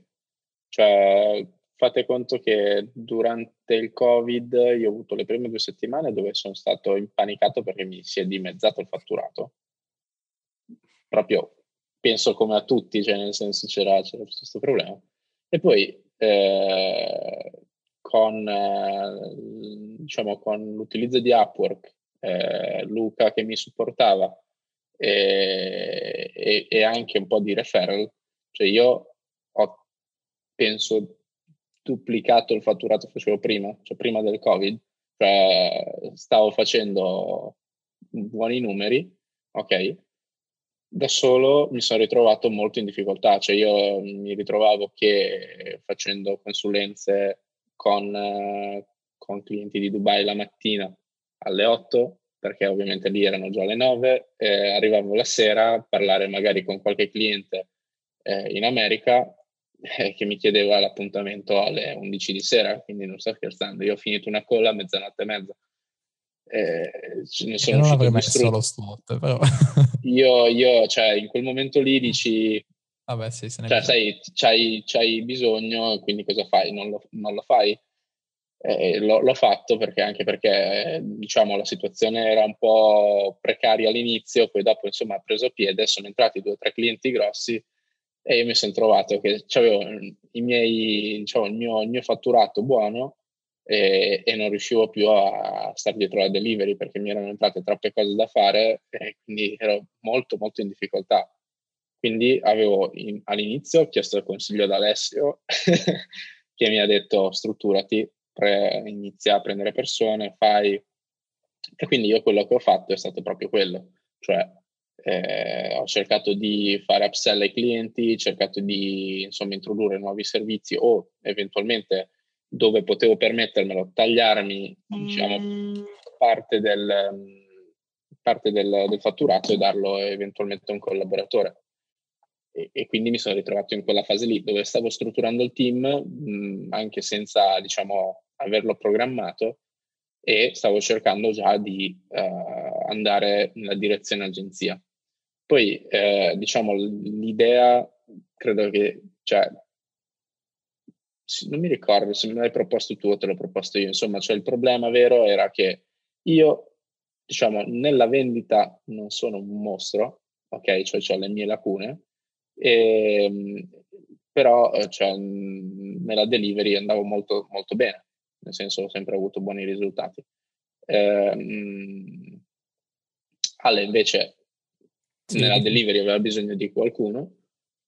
Cioè, fate conto che durante il Covid io ho avuto le prime due settimane dove sono stato impanicato perché mi si è dimezzato il fatturato. Proprio penso come a tutti, cioè nel senso c'era, c'era questo problema. E poi eh, con, eh, diciamo, con l'utilizzo di Upwork, eh, Luca che mi supportava e, e, e, anche un po' di referral, cioè io ho, penso, duplicato il fatturato che facevo prima, cioè prima del Covid, cioè stavo facendo buoni numeri, ok? da solo mi sono ritrovato molto in difficoltà, cioè io mi ritrovavo che facendo consulenze con, eh, con clienti di Dubai la mattina alle 8, perché ovviamente lì erano già le 9, eh, arrivavo la sera a parlare magari con qualche cliente eh, in America eh, che mi chiedeva l'appuntamento alle 11 di sera, quindi non sto scherzando, io ho finito una colla a mezzanotte e mezza eh, ne sono non avrei messo lo slot, però. [LAUGHS] io, io, cioè, in quel momento lì dici... Vabbè, sì, se ne cioè, sai, c'hai, c'hai bisogno, quindi cosa fai? Non lo, non lo fai? Eh, l'ho, l'ho, fatto perché anche perché diciamo la situazione era un po' precaria all'inizio, poi dopo insomma ha preso piede, sono entrati due o tre clienti grossi e io mi sono trovato che avevo miei, diciamo, il, mio, il mio fatturato buono, e, e, non riuscivo più a stare dietro la delivery perché mi erano entrate troppe cose da fare e quindi ero molto molto in difficoltà. Quindi avevo in, all'inizio chiesto il consiglio ad Alessio [LAUGHS] che mi ha detto strutturati, pre, inizia a prendere persone, fai... E quindi io quello che ho fatto è stato proprio quello, cioè eh, ho cercato di fare upsell ai clienti, ho cercato di insomma introdurre nuovi servizi o eventualmente dove potevo permettermelo, tagliarmi diciamo, mm. parte, del, parte del, del, fatturato e darlo eventualmente a un collaboratore. E, e, quindi mi sono ritrovato in quella fase lì dove stavo strutturando il team mh, anche senza diciamo, averlo programmato e stavo cercando già di uh, andare nella direzione agenzia. Poi eh, diciamo l'idea credo che cioè, non mi ricordo se me l'hai proposto tu o te l'ho proposto io, insomma, cioè il problema vero era che io, diciamo, nella vendita non sono un mostro, ok, cioè ho le mie lacune, e, ehm, però cioè, nella delivery andavo molto, molto bene, nel senso ho sempre avuto buoni risultati. Ehm, Ale invece sì, nella delivery aveva bisogno di qualcuno.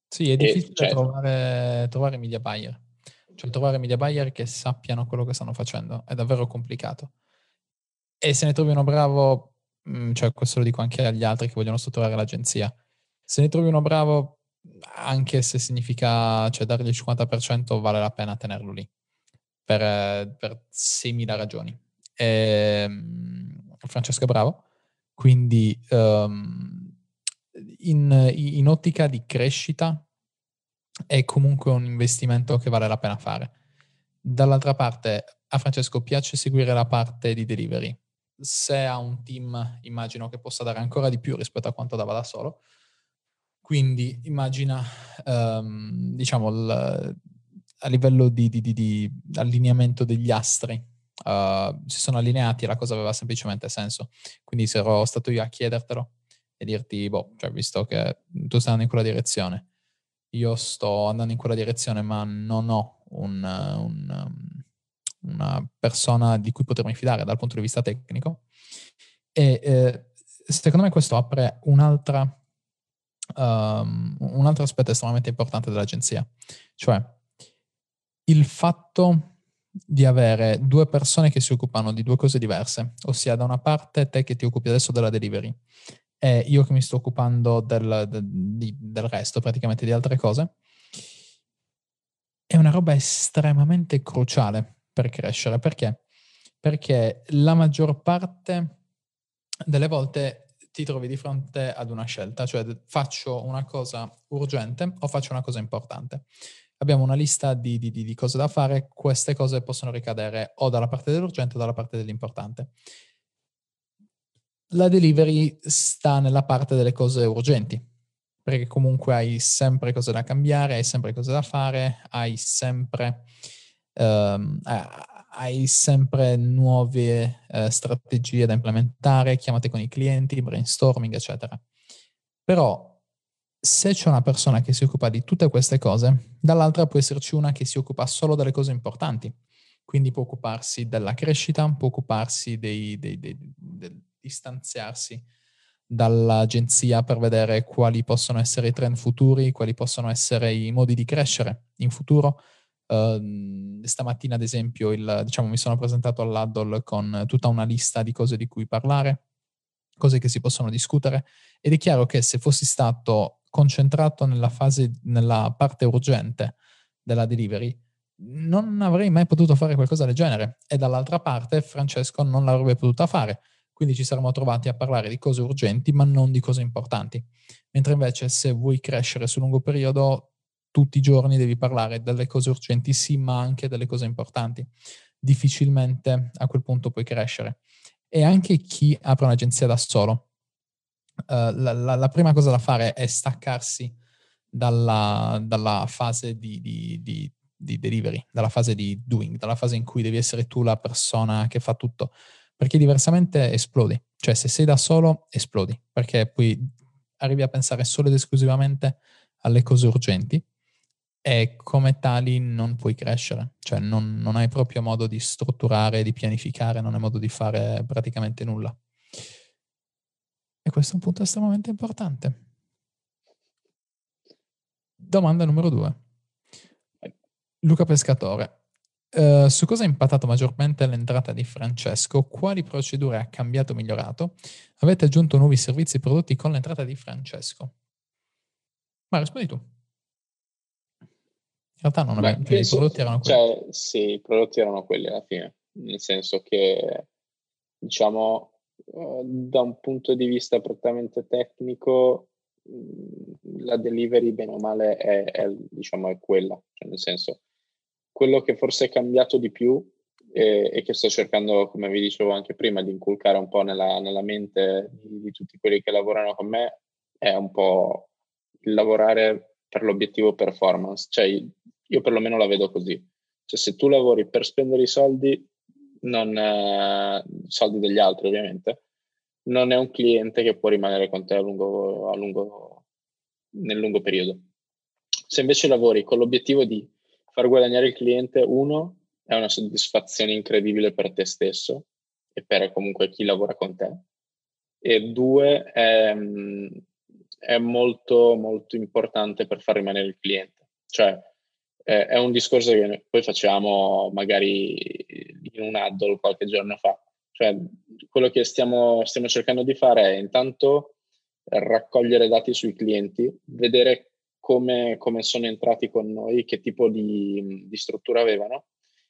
Sì, è difficile e, cioè, trovare, trovare media buyer. Cioè trovare media buyer che sappiano quello che stanno facendo è davvero complicato. E se ne trovi uno bravo, mm, cioè questo lo dico anche agli altri che vogliono strutturare l'agenzia, se ne trovi uno bravo, anche se significa cioè, dargli il 50%, vale la pena tenerlo lì per, per 6.000 ragioni. E, ehm, Francesco è bravo, quindi um, in, in ottica di crescita è comunque un investimento che vale la pena fare. Dall'altra parte, a Francesco piace seguire la parte di delivery. Se ha un team, immagino che possa dare ancora di più rispetto a quanto dava da solo. Quindi immagina, um, diciamo, il, a livello di, di, di, di, allineamento degli astri, uh, si sono allineati e la cosa aveva semplicemente senso. Quindi se ero stato io a chiedertelo e dirti, boh, cioè, visto che tu stai andando in quella direzione, io sto andando in quella direzione, ma non ho un, un, um, una persona di cui potermi fidare dal punto di vista tecnico. E eh, secondo me questo apre un'altra, um, un altro aspetto estremamente importante dell'agenzia, cioè il fatto di avere due persone che si occupano di due cose diverse, ossia da una parte te che ti occupi adesso della delivery e io che mi sto occupando del, del, del resto, praticamente di altre cose, è una roba estremamente cruciale per crescere. Perché? perché la maggior parte delle volte ti trovi di fronte ad una scelta, cioè faccio una cosa urgente o faccio una cosa importante. Abbiamo una lista di, di, di cose da fare, queste cose possono ricadere o dalla parte dell'urgente o dalla parte dell'importante. La delivery sta nella parte delle cose urgenti, perché comunque hai sempre cose da cambiare, hai sempre cose da fare, hai sempre, um, hai sempre nuove uh, strategie da implementare, chiamate con i clienti, brainstorming, eccetera. Però se c'è una persona che si occupa di tutte queste cose, dall'altra può esserci una che si occupa solo delle cose importanti. Quindi può occuparsi della crescita, può occuparsi dei, dei, dei, dei distanziarsi dall'agenzia per vedere quali possono essere i trend futuri, quali possono essere i modi di crescere in futuro. Uh, stamattina, ad esempio, il, diciamo, mi sono presentato all'Addol con tutta una lista di cose di cui parlare, cose che si possono discutere, ed è chiaro che se fossi stato concentrato nella fase, nella parte urgente della delivery, non avrei mai potuto fare qualcosa del genere. E dall'altra parte Francesco non l'avrebbe potuta fare quindi ci saremmo trovati a parlare di cose urgenti, ma non di cose importanti. Mentre invece se vuoi crescere sul lungo periodo, tutti i giorni devi parlare delle cose urgenti, sì, ma anche delle cose importanti. Difficilmente a quel punto puoi crescere. E anche chi apre un'agenzia da solo, la, la, la, prima cosa da fare è staccarsi dalla, dalla fase di, di, di, di delivery, dalla fase di doing, dalla fase in cui devi essere tu la persona che fa tutto perché diversamente esplodi. Cioè se sei da solo esplodi, perché poi arrivi a pensare solo ed esclusivamente alle cose urgenti e come tali non puoi crescere, cioè non, non hai proprio modo di strutturare, di pianificare, non hai modo di fare praticamente nulla. Questo è un punto estremamente importante. Domanda numero due. Luca Pescatore. Uh, su cosa ha impattato maggiormente l'entrata di Francesco? Quali procedure ha cambiato o migliorato? Avete aggiunto nuovi servizi e prodotti con l'entrata di Francesco? Ma rispondi tu. In realtà non avevo, i prodotti erano quelli. Cioè, sì, i prodotti erano quelli alla fine, nel senso che, diciamo, da un punto di vista prettamente tecnico, la delivery, bene o male, è, è, diciamo, è quella, cioè nel senso quello che forse è cambiato di più e, e, che sto cercando, come vi dicevo anche prima, di inculcare un po' nella, nella mente di, di, tutti quelli che lavorano con me è un po' il lavorare per l'obiettivo performance. Cioè, io perlomeno la vedo così. Cioè, se tu lavori per spendere i soldi, non eh, soldi degli altri ovviamente, non è un cliente che può rimanere con te a lungo, a lungo, nel lungo periodo. Se invece lavori con l'obiettivo di far guadagnare il cliente, uno, è una soddisfazione incredibile per te stesso e per comunque chi lavora con te. E due, è, è molto, molto importante per far rimanere il cliente. Cioè, è un discorso che poi facciamo magari in un addol qualche giorno fa. Cioè, quello che stiamo, stiamo cercando di fare è intanto raccogliere dati sui clienti, vedere come, come sono entrati con noi, che tipo di, di struttura avevano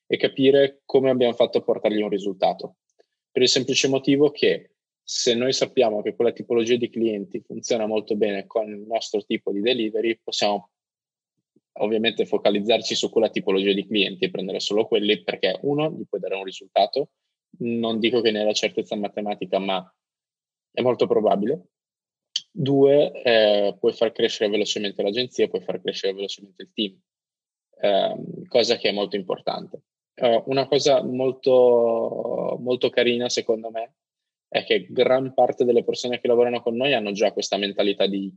e capire come abbiamo fatto a portargli un risultato. Per il semplice motivo che se noi sappiamo che quella tipologia di clienti funziona molto bene con il nostro tipo di delivery, possiamo ovviamente focalizzarci su quella tipologia di clienti e prendere solo quelli perché uno gli può dare un risultato, non dico che ne hai la certezza matematica, ma è molto probabile. Due, eh, puoi far crescere velocemente l'agenzia, puoi far crescere velocemente il team, eh, cosa che è molto importante. Uh, una cosa molto, molto carina, secondo me, è che gran parte delle persone che lavorano con noi hanno già questa mentalità di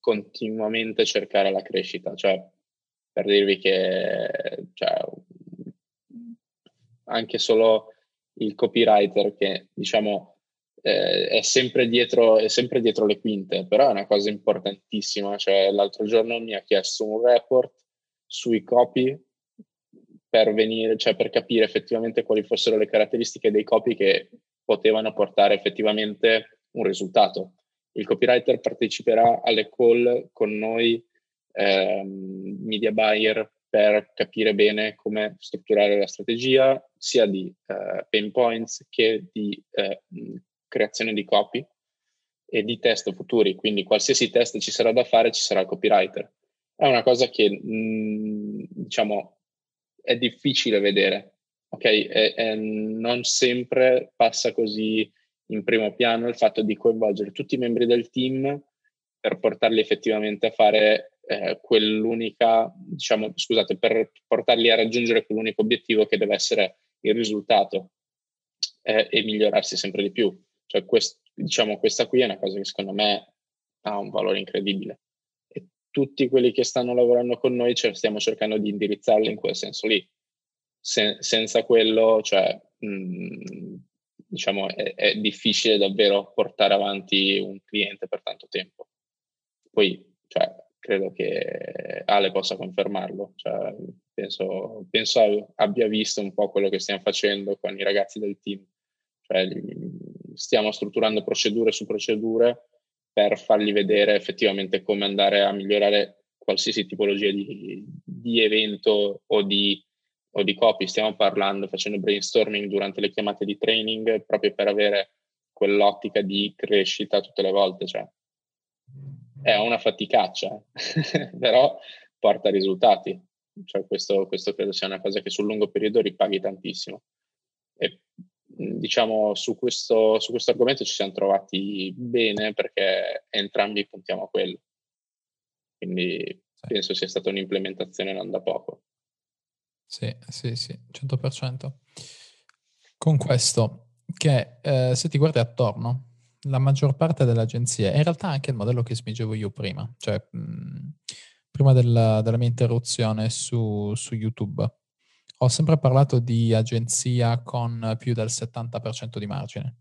continuamente cercare la crescita. Cioè, per dirvi che cioè, anche solo il copywriter che diciamo eh, è, sempre dietro, è sempre dietro le quinte, però è una cosa importantissima. Cioè, l'altro giorno mi ha chiesto un report sui copy per venire, cioè per capire effettivamente quali fossero le caratteristiche dei copy che potevano portare effettivamente un risultato. Il copywriter parteciperà alle call con noi, ehm, media buyer, per capire bene come strutturare la strategia, sia di eh, pain points che di eh, creazione di copy e di test futuri. Quindi qualsiasi test ci sarà da fare, ci sarà il copywriter. È una cosa che, mh, diciamo, è difficile vedere, ok? E, e non sempre passa così in primo piano il fatto di coinvolgere tutti i membri del team per portarli effettivamente a fare eh, quell'unica, diciamo, scusate, per portarli a raggiungere quell'unico obiettivo che deve essere il risultato eh, e migliorarsi sempre di più. Cioè, quest, diciamo, questa qui è una cosa che secondo me ha un valore incredibile. E tutti quelli che stanno lavorando con noi cioè, stiamo cercando di indirizzarli in quel senso lì. Se, senza quello, cioè, mh, mm, diciamo, è, è difficile davvero portare avanti un cliente per tanto tempo. Poi, cioè, credo che Ale possa confermarlo. Cioè, penso, penso, abbia visto un po' quello che stiamo facendo con i ragazzi del team. Cioè, stiamo strutturando procedure su procedure per fargli vedere effettivamente come andare a migliorare qualsiasi tipologia di, di evento o di, o di copy. Stiamo parlando, facendo brainstorming durante le chiamate di training proprio per avere quell'ottica di crescita tutte le volte. Cioè, è una faticaccia, [LAUGHS] però porta risultati. Cioè questo, questo, credo sia una cosa che sul lungo periodo ripaghi tantissimo. E diciamo su questo, su questo argomento ci siamo trovati bene perché entrambi puntiamo a quello. Quindi sì. penso sia stata un'implementazione non da poco. Sì, sì, sì, 100%. Con questo, che eh, se ti guardi attorno, la maggior parte delle agenzie, in realtà anche il modello che spingevo io prima, cioè mh, prima della, della, mia interruzione su, su, YouTube, ho sempre parlato di agenzia con più del 70% di margine,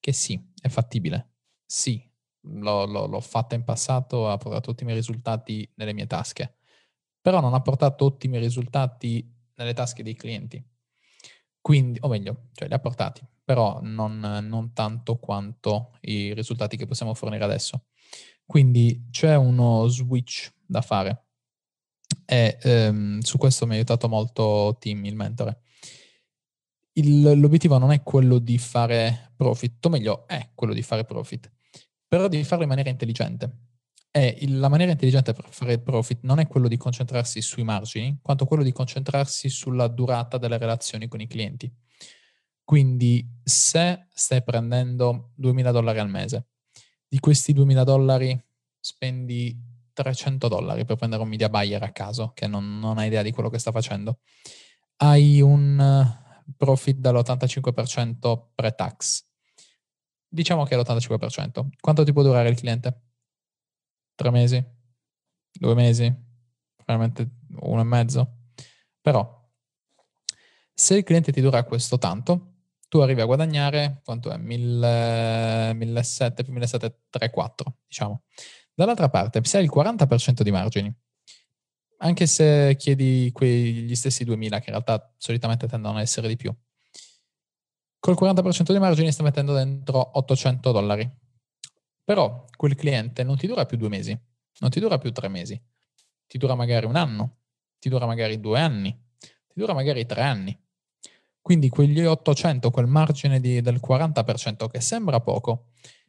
che sì, è fattibile, sì, l'ho, l'ho, l'ho fatta in passato, ha portato ottimi risultati nelle mie tasche, però non ha portato ottimi risultati nelle tasche dei clienti. Quindi, o meglio, cioè li ha portati, però non, non tanto quanto i risultati che possiamo fornire adesso. Quindi c'è uno switch da fare e ehm, su questo mi ha aiutato molto Tim, il mentore. Il, l'obiettivo non è quello di fare profit, o meglio, è quello di fare profit, però di farlo in maniera intelligente. Il, la maniera intelligente per fare profit non è quello di concentrarsi sui margini, quanto quello di concentrarsi sulla durata delle relazioni con i clienti. Quindi se stai prendendo 2000 dollari al mese, di questi 2000 dollari spendi 300 dollari per prendere un media buyer a caso, che non, non ha idea di quello che sta facendo, hai un eh, profit dall'85% pre-tax. Diciamo che è l'85%. Quanto ti può durare il cliente? Tre mesi? Due mesi? Probabilmente uno e mezzo? Però, se il cliente ti dura questo tanto, tu arrivi a guadagnare quanto è? 1700 più 1734, diciamo. Dall'altra parte, se hai il 40% di margini, anche se chiedi quegli stessi 2000, che in realtà solitamente tendono a essere di più, col 40% di margini stai mettendo dentro 800 dollari. Però quel cliente non ti dura più due mesi, non ti dura più tre mesi, ti dura magari un anno, ti dura magari due anni, ti dura magari tre anni. Quindi quegli 800, quel margine di, del 40% che sembra poco,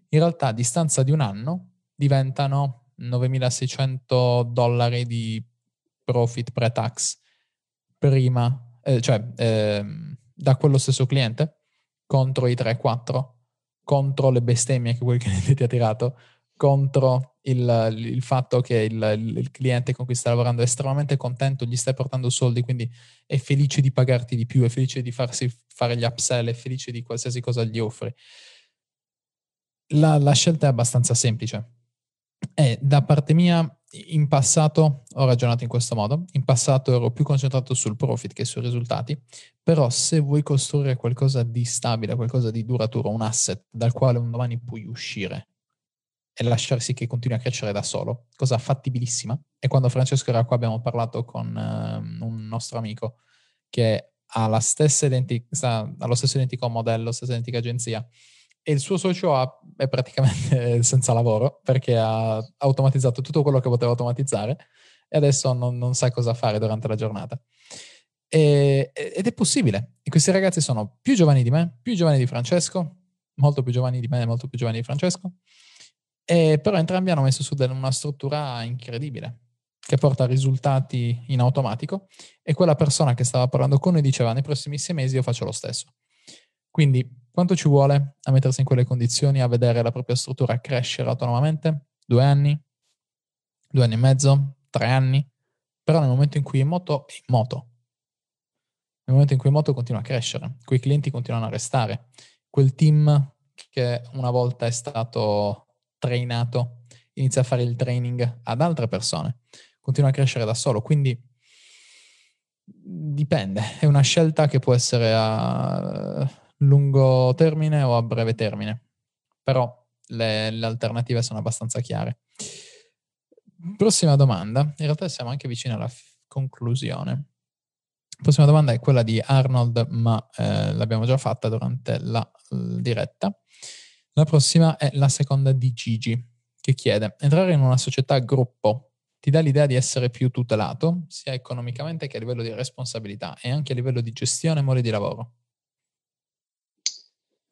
in realtà a distanza di un anno diventano 9.600 dollari di profit pre-tax prima, eh, cioè eh, da quello stesso cliente contro i 3-4, contro le bestemmie che cliente [LAUGHS] ti ha tirato, contro il, il fatto che il, il, cliente con cui stai lavorando è estremamente contento, gli stai portando soldi, quindi è felice di pagarti di più, è felice di farsi fare gli upsell, è felice di qualsiasi cosa gli offri. La, la scelta è abbastanza semplice. E da parte mia, in passato ho ragionato in questo modo, in passato ero più concentrato sul profit che sui risultati, però se vuoi costruire qualcosa di stabile, qualcosa di duraturo, un asset dal quale un domani puoi uscire e lasciarsi che continui a crescere da solo, cosa fattibilissima. E quando Francesco era qua abbiamo parlato con uh, un nostro amico che ha la stessa identica, ha lo stesso identico modello, stessa identica agenzia, e il suo socio ha, è praticamente [LAUGHS] senza lavoro perché ha automatizzato tutto quello che poteva automatizzare e adesso non, non sa cosa fare durante la giornata. E, ed è possibile. E questi ragazzi sono più giovani di me, più giovani di Francesco, molto più giovani di me, molto più giovani di Francesco, e però entrambi hanno messo su una struttura incredibile che porta risultati in automatico e quella persona che stava parlando con noi diceva nei prossimi sei mesi io faccio lo stesso. Quindi quanto ci vuole a mettersi in quelle condizioni, a vedere la propria struttura crescere autonomamente? Due anni? Due anni e mezzo? Tre anni? Però nel momento in cui è moto, è in moto. Nel momento in cui è moto continua a crescere, quei clienti continuano a restare, quel team che una volta è stato trainato inizia a fare il training ad altre persone, continua a crescere da solo, quindi dipende, è una scelta che può essere a lungo termine o a breve termine, però le, le alternative sono abbastanza chiare. Prossima domanda, in realtà siamo anche vicini alla f- conclusione. La prossima domanda è quella di Arnold, ma eh, l'abbiamo già fatta durante la l- diretta. La prossima è la seconda di Gigi, che chiede, entrare in una società gruppo ti dà l'idea di essere più tutelato, sia economicamente che a livello di responsabilità e anche a livello di gestione e modi di lavoro?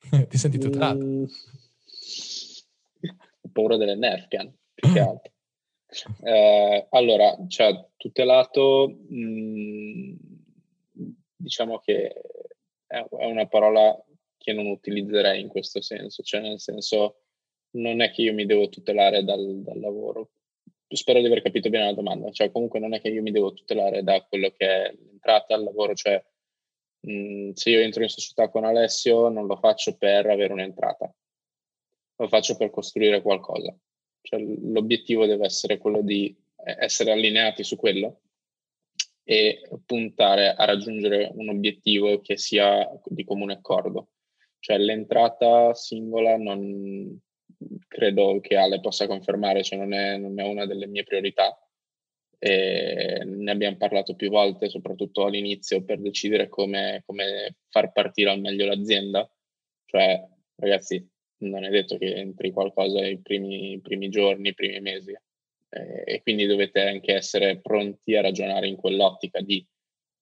[LAUGHS] ti senti tutelato? Mm, ho paura delle Nerfian, più che [CLEARS THROAT] altro. Eh, allora, cioè, tutelato, mh, mm, diciamo che è, è una parola che non utilizzerei in questo senso, cioè nel senso non è che io mi devo tutelare dal, dal, lavoro. Spero di aver capito bene la domanda, cioè comunque non è che io mi devo tutelare da quello che è l'entrata al lavoro, cioè se io entro in società con Alessio non lo faccio per avere un'entrata, lo faccio per costruire qualcosa. Cioè, l'obiettivo deve essere quello di essere allineati su quello e puntare a raggiungere un obiettivo che sia di comune accordo. Cioè l'entrata singola non credo che Ale possa confermare, cioè non è, non è una delle mie priorità. E ne abbiamo parlato più volte, soprattutto all'inizio, per decidere come, come far partire al meglio l'azienda. Cioè, ragazzi, non è detto che entri qualcosa i primi, primi giorni, i primi mesi. Eh, e quindi dovete anche essere pronti a ragionare in quell'ottica di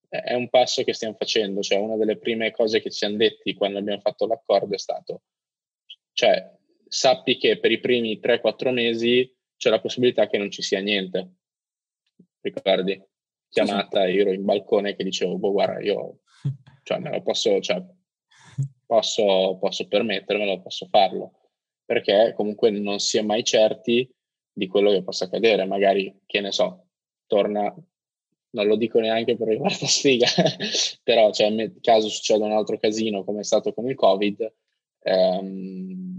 è un passo che stiamo facendo, cioè una delle prime cose che ci hanno detti quando abbiamo fatto l'accordo è stato, cioè sappi che per i primi 3-4 mesi c'è la possibilità che non ci sia niente. Ricordi? Chiamata, io ero in balcone che dicevo, boh guarda, io cioè, me lo posso, cioè, posso, posso permettermelo, posso farlo, perché comunque non si è mai certi di quello che possa accadere, magari, che ne so, torna non lo dico neanche per riguardo a sfiga, [LAUGHS] però cioè, nel caso succeda un altro casino come è stato con il Covid, ehm,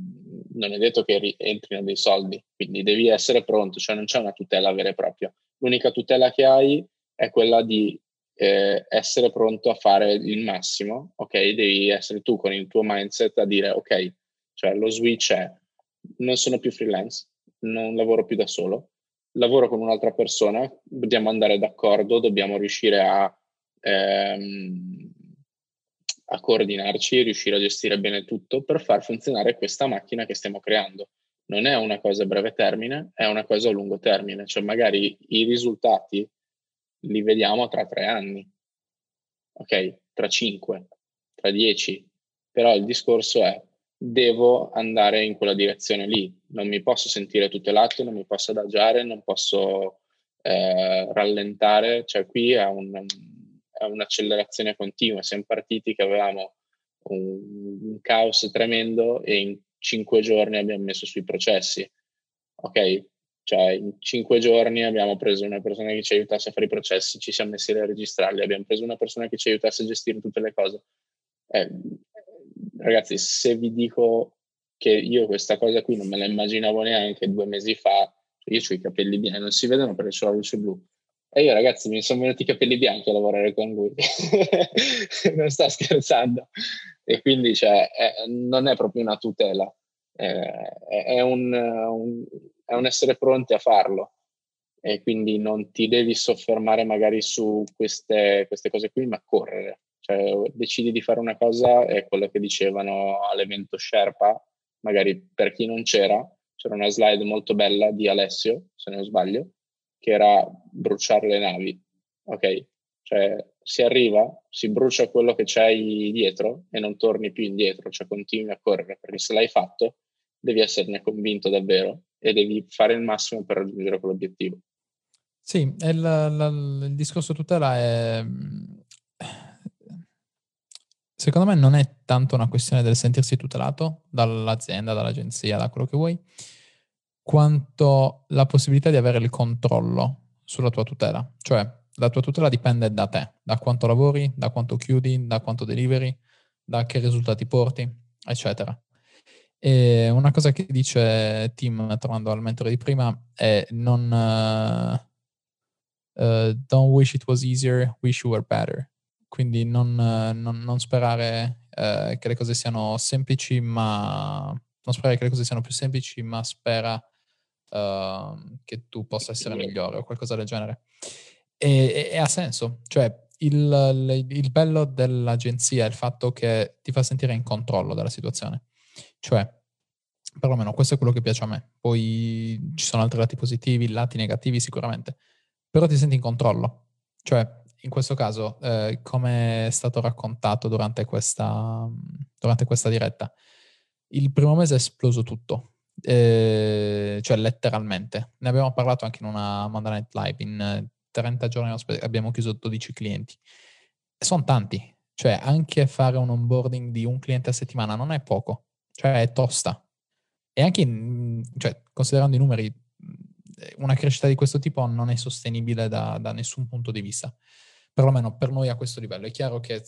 non è detto che entrino dei soldi, quindi devi essere pronto, cioè non c'è una tutela vera e propria. L'unica tutela che hai è quella di eh, essere pronto a fare il massimo, ok? Devi essere tu con il tuo mindset a dire, ok, cioè lo switch è, non sono più freelance, non lavoro più da solo, lavoro con un'altra persona, dobbiamo andare d'accordo, dobbiamo riuscire a, ehm, a coordinarci, riuscire a gestire bene tutto per far funzionare questa macchina che stiamo creando. Non è una cosa a breve termine, è una cosa a lungo termine, cioè magari i risultati li vediamo tra tre anni, ok? Tra cinque, tra dieci, però il discorso è devo andare in quella direzione lì. Non mi posso sentire tutelato, non mi posso adagiare, non posso eh, rallentare. Cioè, qui è, un, un'accelerazione continua. Siamo partiti che avevamo un, un, caos tremendo e in cinque giorni abbiamo messo sui processi. Ok? Cioè, in cinque giorni abbiamo preso una persona che ci aiutasse a fare i processi, ci siamo messi a registrarli, abbiamo preso una persona che ci aiutasse a gestire tutte le cose. Eh, ragazzi, se vi dico che io questa cosa qui non me la immaginavo neanche due mesi fa, io ho i capelli bianchi, non si vedono perché ho la luce blu. E io ragazzi mi sono venuti i capelli bianchi a lavorare con lui, [LAUGHS] non sto scherzando. E quindi cioè, è, non è proprio una tutela, è, è, un, un, è un essere pronti a farlo e quindi non ti devi soffermare magari su queste, queste cose qui, ma correre. Cioè, decidi di fare una cosa, è quello che dicevano all'evento Sherpa, magari per chi non c'era, c'era una slide molto bella di Alessio, se non sbaglio, che era bruciare le navi, ok? Cioè si arriva, si brucia quello che c'hai dietro e non torni più indietro, cioè continui a correre, perché se l'hai fatto devi esserne convinto davvero e devi fare il massimo per raggiungere quell'obiettivo. Sì, il, il, il discorso tutela è... Secondo me non è tanto una questione del sentirsi tutelato dall'azienda, dall'agenzia, da quello che vuoi, quanto la possibilità di avere il controllo sulla tua tutela. Cioè, la tua tutela dipende da te, da quanto lavori, da quanto chiudi, da quanto deliveri, da che risultati porti, eccetera. E una cosa che dice Tim, tornando al mentore di prima, è non... Uh, uh, don't wish it was easier, wish you were better. Quindi non, uh, non, non sperare che le cose siano semplici, ma... Non sperare che le cose siano più semplici, ma spera che tu possa essere migliore o qualcosa del genere. E, e, ha senso, cioè il, il, bello dell'agenzia è il fatto che ti fa sentire in controllo della situazione. Cioè, perlomeno questo è quello che piace a me. Poi ci sono altri lati positivi, lati negativi sicuramente, però ti senti in controllo. Cioè, in questo caso, eh, come è stato raccontato durante questa, durante questa diretta, il primo mese è esploso tutto, eh, cioè letteralmente. Ne abbiamo parlato anche in una Monday Night Live. In 30 giorni abbiamo chiuso 12 clienti. Sono tanti, cioè anche fare un onboarding di un cliente a settimana non è poco, cioè è tosta. E anche, in, cioè, considerando i numeri, una crescita di questo tipo non è sostenibile da, da nessun punto di vista, perlomeno per noi a questo livello. È chiaro che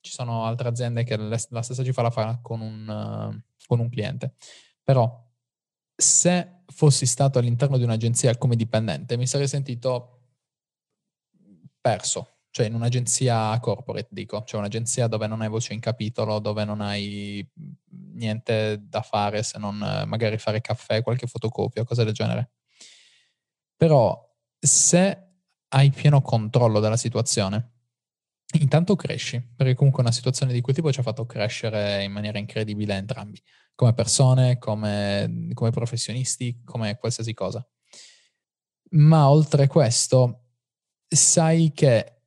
ci sono altre aziende che la stessa cifra la fa con un, con un cliente, però se fossi stato all'interno di un'agenzia come dipendente mi sarei sentito perso, cioè in un'agenzia corporate, dico, cioè un'agenzia dove non hai voce in capitolo, dove non hai niente da fare se non magari fare caffè, qualche fotocopia, cose del genere. Però se hai pieno controllo della situazione, intanto cresci, perché comunque una situazione di quel tipo ci ha fatto crescere in maniera incredibile entrambi, come persone, come, come professionisti, come qualsiasi cosa. Ma oltre questo, sai che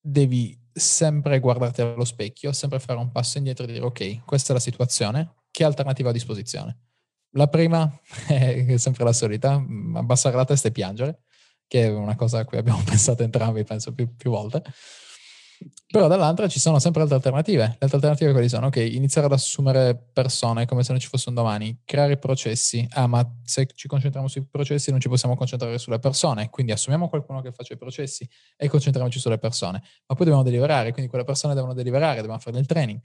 devi sempre guardarti allo specchio, sempre fare un passo indietro e dire ok, questa è la situazione, che alternativa ho a disposizione? La prima [LAUGHS] è sempre la solita, abbassare la testa e piangere, che è una cosa a cui abbiamo [LAUGHS] pensato entrambi, penso più, più volte. Però dall'altra ci sono sempre altre alternative. Le altre alternative quali sono? Ok, iniziare ad assumere persone come se non ci fosse un domani, creare processi. Ah, ma se ci concentriamo sui processi non ci possiamo concentrare sulle persone, quindi assumiamo qualcuno che faccia i processi e concentriamoci sulle persone. Ma poi dobbiamo deliberare, quindi quelle persone devono deliberare, dobbiamo fare del training.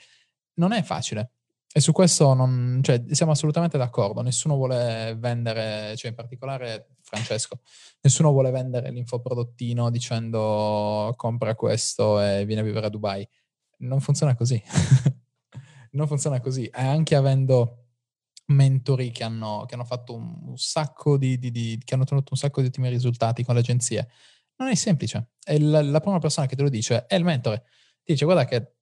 Non è facile. E su questo non, cioè, siamo assolutamente d'accordo. Nessuno vuole vendere, cioè in particolare Francesco, nessuno vuole vendere l'infoprodottino dicendo compra questo e vieni a vivere a Dubai. Non funziona così. [LAUGHS] non funziona così. E anche avendo mentori che hanno, che hanno fatto un, sacco di, di, di, che hanno ottenuto un sacco di ottimi risultati con le agenzie, non è semplice. E la, la prima persona che te lo dice è il mentore. Ti dice guarda che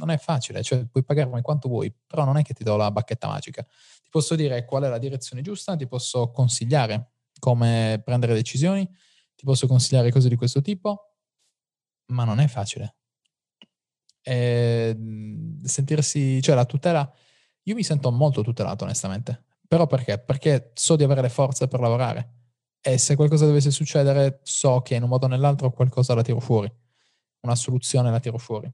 non è facile, cioè puoi pagarmi quanto vuoi, però non è che ti do la bacchetta magica. Ti posso dire qual è la direzione giusta, ti posso consigliare come prendere decisioni, ti posso consigliare cose di questo tipo, ma non è facile. E sentirsi, cioè la tutela, io mi sento molto tutelato onestamente, però perché? Perché so di avere le forze per lavorare e se qualcosa dovesse succedere so che in un modo o nell'altro qualcosa la tiro fuori, una soluzione la tiro fuori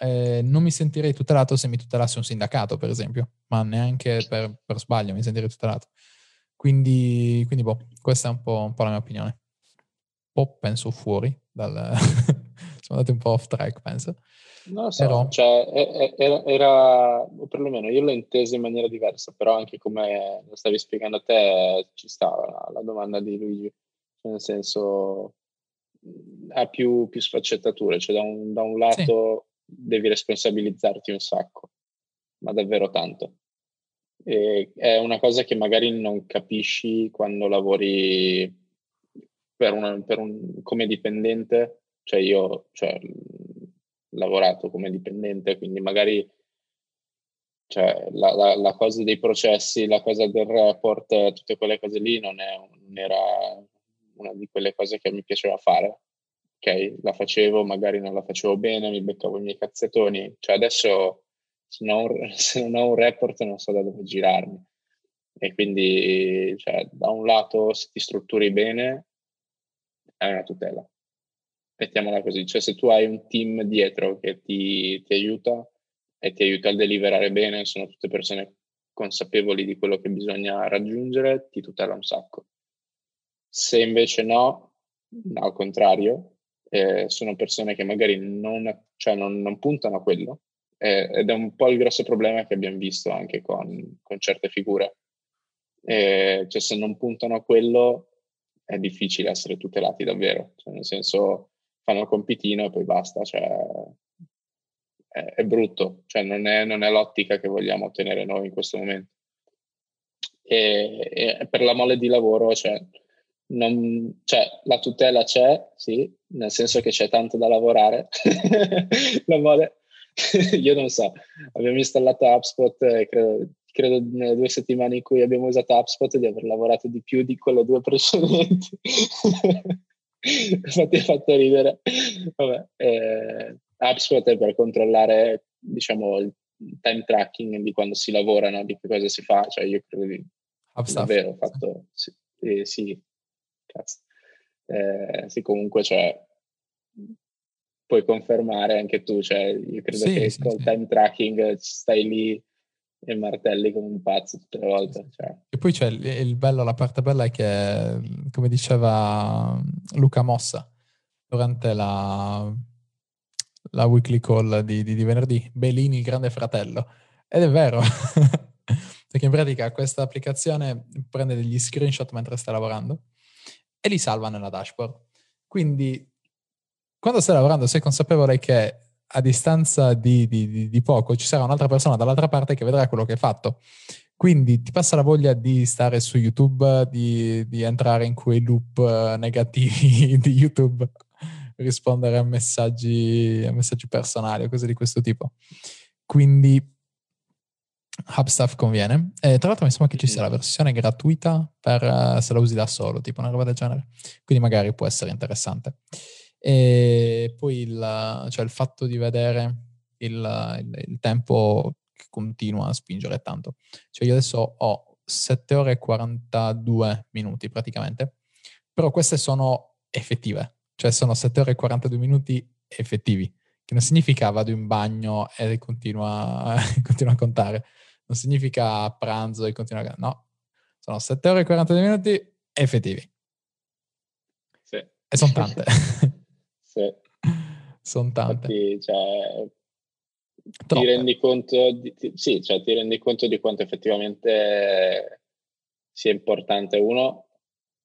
eh, non mi sentirei tutelato se mi tutelasse un sindacato, per esempio, ma neanche per, per sbaglio mi sentirei tutelato. Quindi, quindi boh, questa è un po', un po', la mia opinione. Un po' penso fuori, dal... [LAUGHS] sono andati un po' off track, penso. Non lo so, però... cioè, era, era, o perlomeno io l'ho intesa in maniera diversa, però anche come lo stavi spiegando a te ci stava la, la domanda di Luigi, cioè, nel senso ha più, più sfaccettature, cioè da un, da un lato... Sì devi responsabilizzarti un sacco, ma davvero tanto. E è una cosa che magari non capisci quando lavori per una, per un, come dipendente, cioè io cioè, lavorato come dipendente, quindi magari cioè, la, la, la, cosa dei processi, la cosa del report, tutte quelle cose lì non, è, non era una di quelle cose che mi piaceva fare. Ok, la facevo, magari non la facevo bene, mi beccavo i miei cazzettoni. Cioè adesso se non, [LAUGHS] se non ho un report non so da dove girarmi. E quindi, cioè, da un lato, se ti strutturi bene, è una tutela. Mettiamola così, cioè se tu hai un team dietro che ti, ti aiuta e ti aiuta a deliberare bene, sono tutte persone consapevoli di quello che bisogna raggiungere, ti tutela un sacco. Se invece no, al contrario, eh, sono persone che magari non, cioè non, non puntano a quello, eh, ed è un po' il grosso problema che abbiamo visto anche con, con certe figure. Eh, cioè se non puntano a quello è difficile essere tutelati davvero, cioè, nel senso fanno il compitino e poi basta, cioè, è, è, brutto, cioè, non, è, non, è, l'ottica che vogliamo ottenere noi in questo momento. E, e per la mole di lavoro, cioè, non, cioè, la tutela c'è, sì, nel senso che c'è tanto da lavorare. [LAUGHS] la mole, [LAUGHS] io non so, abbiamo installato HubSpot e credo credo nelle due settimane in cui abbiamo usato HubSpot di aver lavorato di più di quelle due precedenti. [LAUGHS] Infatti ha fatto ridere. Vabbè, eh, HubSpot è per controllare, diciamo, il time tracking di quando si lavora, no? di che cosa si fa. Cioè io credo di... Davvero, ho fatto... Sì, eh, sì cazzo. Eh, sì, comunque, cioè, puoi confermare anche tu, cioè, io credo sì, che sì, col sì. time tracking stai lì e martelli come un pazzo tutte le volte. Cioè. E poi c'è il, il, bello, la parte bella è che, come diceva Luca Mossa durante la, la weekly call di, di, di venerdì, Belini il grande fratello. Ed è vero, [LAUGHS] perché in pratica questa applicazione prende degli screenshot mentre stai lavorando e li salva nella dashboard. Quindi quando stai lavorando sei consapevole che a distanza di, di, di, poco ci sarà un'altra persona dall'altra parte che vedrà quello che hai fatto. Quindi ti passa la voglia di stare su YouTube, di, di entrare in quei loop eh, negativi [LAUGHS] di YouTube, rispondere a messaggi, a messaggi personali o cose di questo tipo. Quindi Hubstaff conviene. E tra l'altro mi sembra che ci sia la versione gratuita per uh, se la usi da solo, tipo una roba del genere. Quindi magari può essere interessante. E poi il, cioè il fatto di vedere il, il, il, tempo che continua a spingere tanto. Cioè io adesso ho 7 ore e 42 minuti praticamente, però queste sono effettive, cioè sono 7 ore e 42 minuti effettivi, che non significa vado in bagno e continua, [LAUGHS] continua a contare, non significa pranzo e continua a... No, sono 7 ore e 42 minuti effettivi. Sì. E sono tante. [LAUGHS] Sì. Sono tante. Infatti, cioè, ti rendi conto di, ti, sì, cioè, ti rendi conto di quanto effettivamente sia importante uno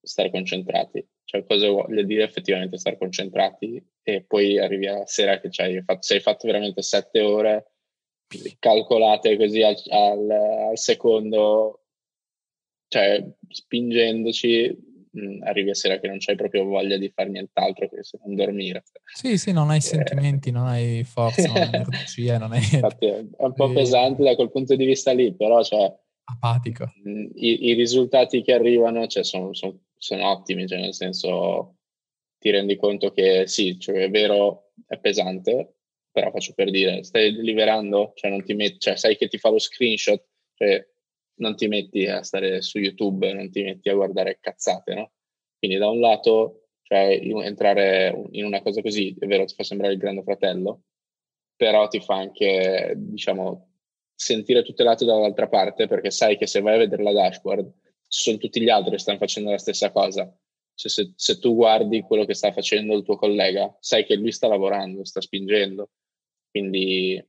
stare concentrati cioè cosa vuol dire effettivamente stare concentrati e poi arrivi alla sera che cioè, fatto, se hai fatto veramente sette ore calcolate così al, al, al secondo cioè spingendoci mm, arrivi a sera che non c'hai proprio voglia di fare nient'altro che se non dormire. Sì, sì, non hai eh. sentimenti, non hai forza, non hai [LAUGHS] energia, non hai... Infatti è un po' pesante da quel punto di vista lì, però cioè... Apatico. Mm, i, i, risultati che arrivano cioè, sono, sono, sono ottimi, cioè nel senso ti rendi conto che sì, cioè è vero, è pesante, però faccio per dire, stai deliberando, cioè non ti metti, cioè sai che ti fa lo screenshot, cioè non ti metti a stare su YouTube, non ti metti a guardare cazzate, no? Quindi da un lato, cioè entrare in una cosa così, è vero, ti fa sembrare il grande fratello, però ti fa anche, diciamo, sentire tutelato dall'altra parte, perché sai che se vai a vedere la dashboard, sono tutti gli altri che stanno facendo la stessa cosa. Cioè se, se tu guardi quello che sta facendo il tuo collega, sai che lui sta lavorando, sta spingendo. Quindi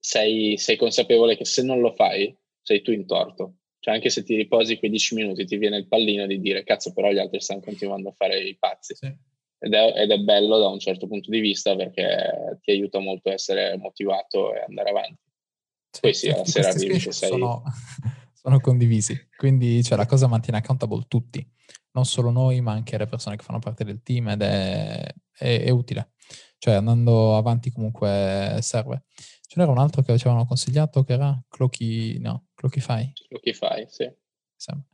sei, sei consapevole che se non lo fai, sei tu in torto. Cioè anche se ti riposi quei 10 minuti ti viene il pallino di dire cazzo però gli altri stanno continuando a fare i pazzi. Sì. Ed, è, ed, è, bello da un certo punto di vista perché ti aiuta molto a essere motivato e andare avanti. Sì, Poi sì, alla sera arrivi che sei... Sono, [LAUGHS] sono condivisi, quindi cioè, la cosa mantiene accountable tutti, non solo noi ma anche le persone che fanno parte del team ed è, è, è utile. Cioè andando avanti comunque serve. Ce n'era un altro che ci avevano consigliato che era Clocky, no, Clockify. Clockify, sì. Sembra.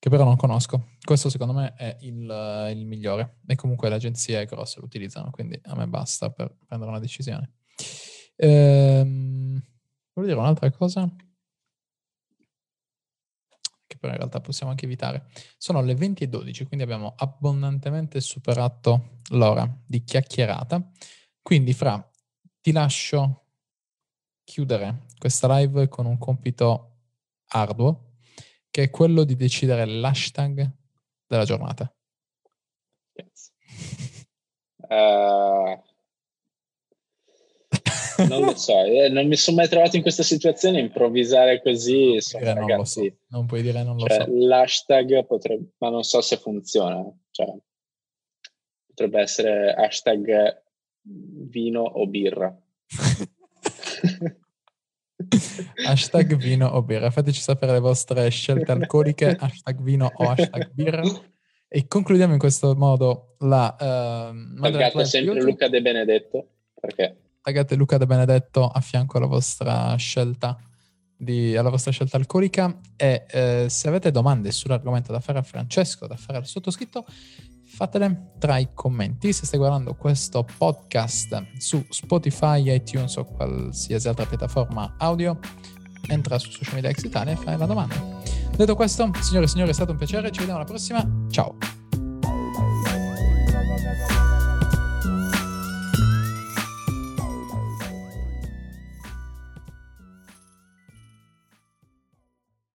che però non conosco. Questo secondo me è il, il migliore e comunque le agenzie grosse lo utilizzano, quindi a me basta per prendere una decisione. Ehm, volevo dire un'altra cosa però in realtà possiamo anche evitare. Sono le 20 e 12, quindi abbiamo abbondantemente superato l'ora di chiacchierata. Quindi fra ti lascio chiudere questa live con un compito arduo che è quello di decidere l'hashtag della giornata. Yes. Uh, [LAUGHS] non lo so, eh, non mi sono mai trovato in questa situazione, improvvisare così, insomma, non ragazzi, lo so. non puoi dire non cioè, lo so. L'hashtag potrebbe, ma non so se funziona, cioè, potrebbe essere hashtag vino o birra. [LAUGHS] hashtag vino o birra. Fateci sapere le vostre scelte alcoliche, hashtag vino o hashtag birra. E concludiamo in questo modo la... Uh, Taggate sempre Luca De Benedetto, perché... Taggate Luca De Benedetto a fianco alla vostra scelta, di, alla vostra scelta alcolica e eh, se avete domande sull'argomento da fare a Francesco, da fare al sottoscritto, fatele tra i commenti. Se stai guardando questo podcast su Spotify, iTunes o qualsiasi altra piattaforma audio, entra su Social Media X Italia e fai la domanda. Detto questo, signore e signori, è stato un piacere. Ci vediamo alla prossima. Ciao.